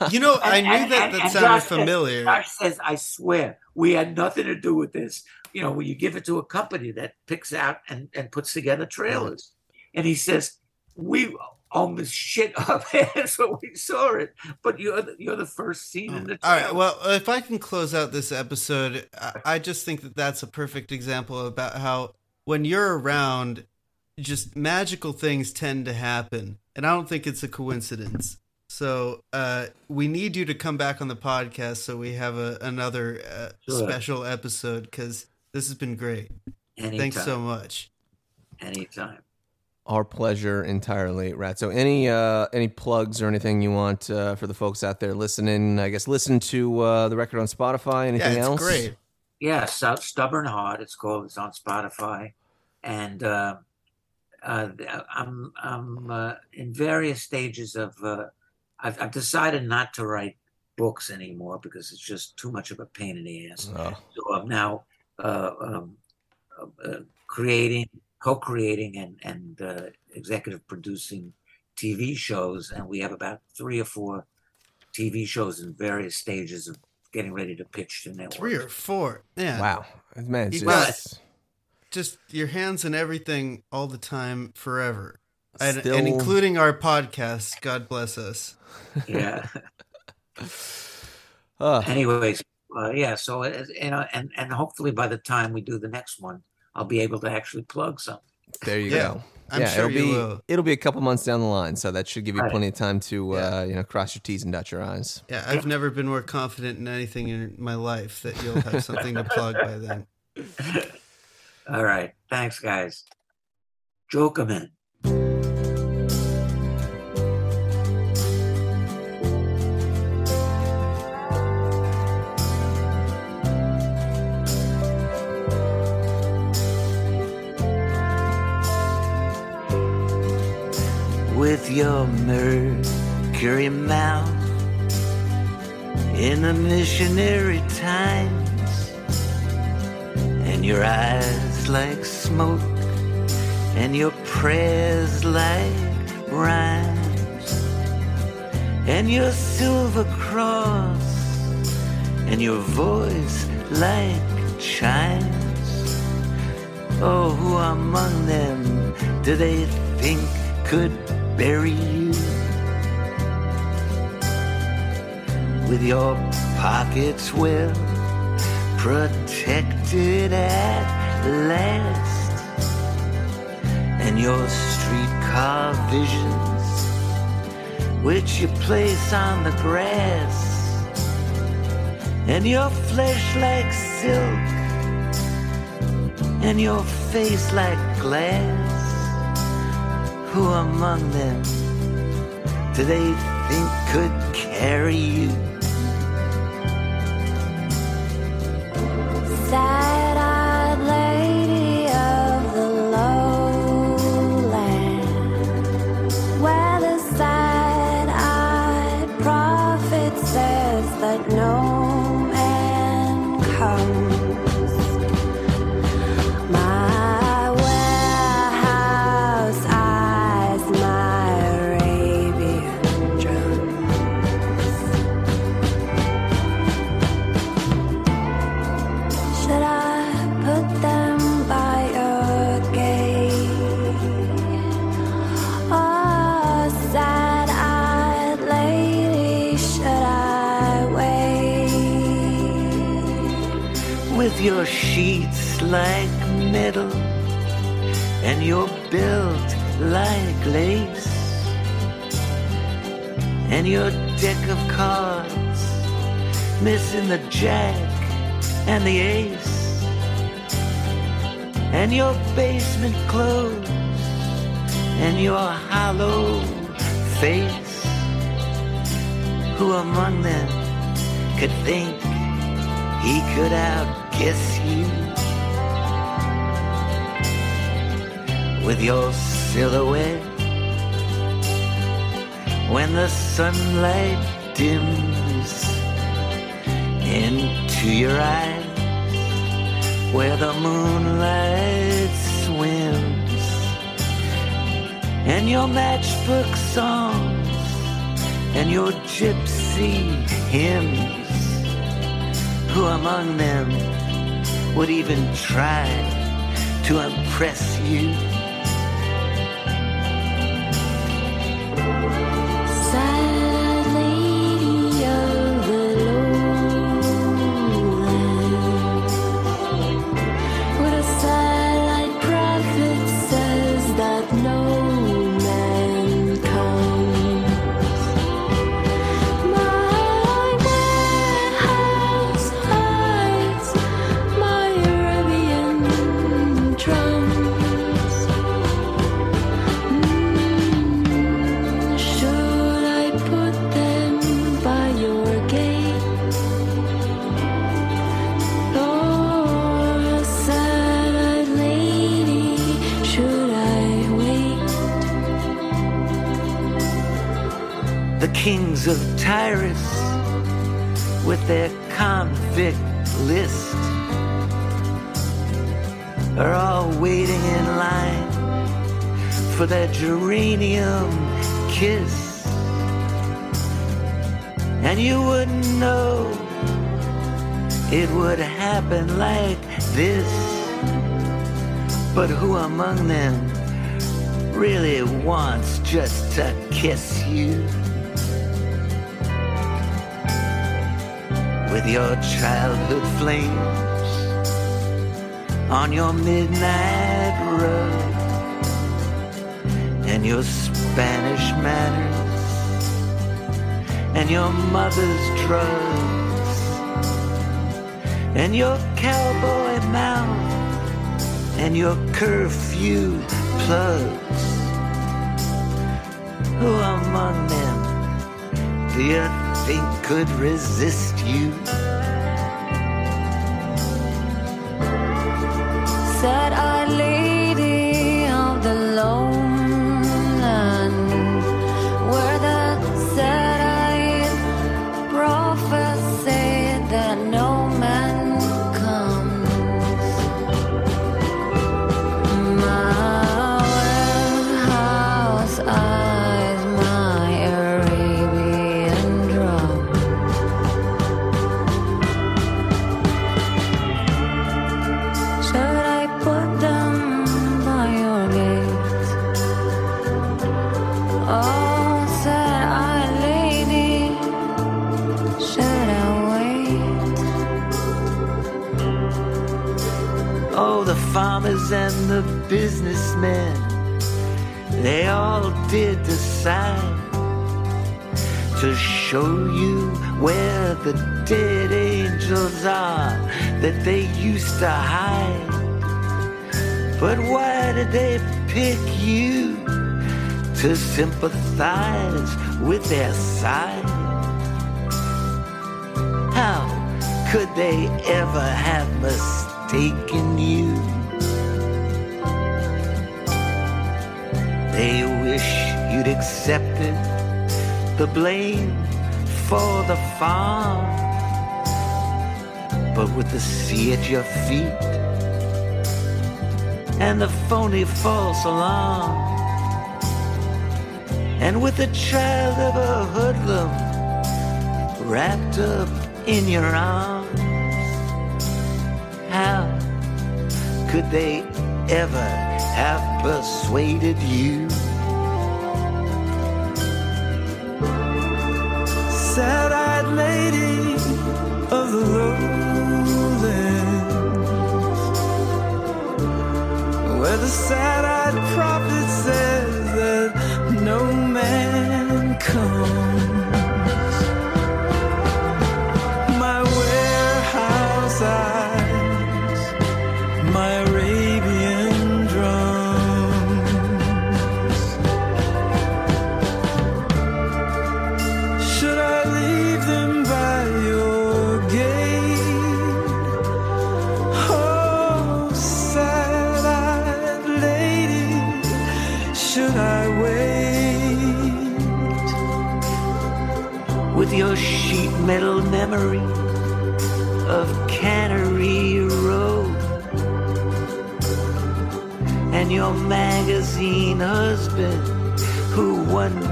You know, I knew And- that and- that and sounded Josh says- familiar. Josh says, I swear, we had nothing to do with this. You know, when you give it to a company that picks out and, and puts together trailers. And he says, We almost shit our pants when we saw it, but you're the, you're the first scene in the All trailer. right. Well, if I can close out this episode, I, I just think that that's a perfect example about how when you're around, just magical things tend to happen, and I don't think it's a coincidence. So uh, we need you to come back on the podcast so we have a, another uh, Sure. special episode because this has been great. anytime, Thanks so much. anytime. Our pleasure entirely, Rat. So, any uh, any plugs or anything you want uh, for the folks out there listening? I guess listen to uh, the record on Spotify. Anything yeah, it's else? great. Yeah, Stubborn Heart. It's called. It's on Spotify, and uh, uh, I'm I'm uh, in various stages of. Uh, I've, I've decided not to write books anymore because it's just too much of a pain in the ass. Oh, So I'm now uh, um, uh, uh, creating, co-creating, and and uh, executive producing TV shows, and we have about three or four TV shows in various stages of getting ready to pitch to networks. Three or four. Yeah. wow, man, it's You just, Just your hands and everything all the time, forever. And, Still- and including our podcast. God bless us. Yeah. uh, Anyways, uh, yeah. So uh, you know, and and hopefully by the time we do the next one, I'll be able to actually plug something. There you Yeah, go. I'm yeah, sure it'll be will. it'll be a couple months down the line, so that should give you Right. plenty of time to Yeah. uh, you know cross your T's and dot your I's. Yeah, I've never been more confident in anything in my life that you'll have something to plug by then. All right. Thanks, guys. Jokerman. Your mercury mouth in the missionary times and your eyes like smoke and your prayers like rhymes and your silver cross and your voice like chimes. Oh, who among them do they think could bury you? With your pockets well protected at last, and your streetcar visions, which you place on the grass, and your flesh like silk and your face like glass. Who among them do they think could carry you? Your deck of cards missing the jack and the ace and your basement clothes and your hollow face. Who among them could think he could outguess you? With your silhouette when the sunlight dims into your eyes where the moonlight swims and your matchbook songs and your gypsy hymns who among them would even try to impress you of Tyrus with their convict list are all waiting in line for their geranium kiss. And you wouldn't know it would happen like this. But who among them really wants just to kiss you? With your childhood flames on your midnight road and your Spanish manners and your mother's drugs and your cowboy mouth and your curfew plugs. Who among them do you think could resist you? Businessmen, they all did decide to show you where the dead angels are that they used to hide. But why did they pick you to sympathize with their side? How could they ever have mistaken you? You'd accepted the blame for the farm. But with the sea at your feet and the phony false alarm, and with the child of a hoodlum wrapped up in your arms, how could they ever have persuaded you? Where the sad-eyed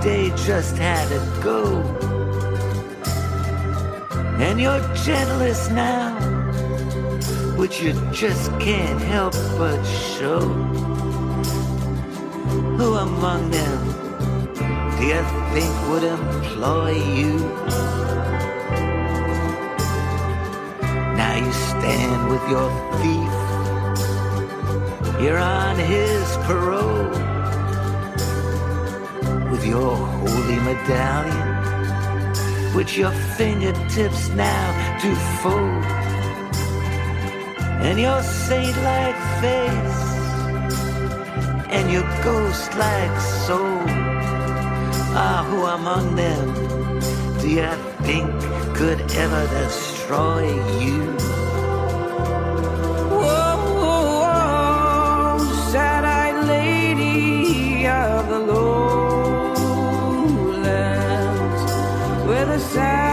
day just had to go. And you're gentlest now which you just can't help but show who among them do you think would employ you? Now you stand with your thief you're on his parole your holy medallion. Which your fingertips now do fold. And your saint-like face. And your ghost-like soul. Ah who among them do you think could ever destroy you? Whoa, whoa, whoa, sad-eyed lady of the Lord. sad.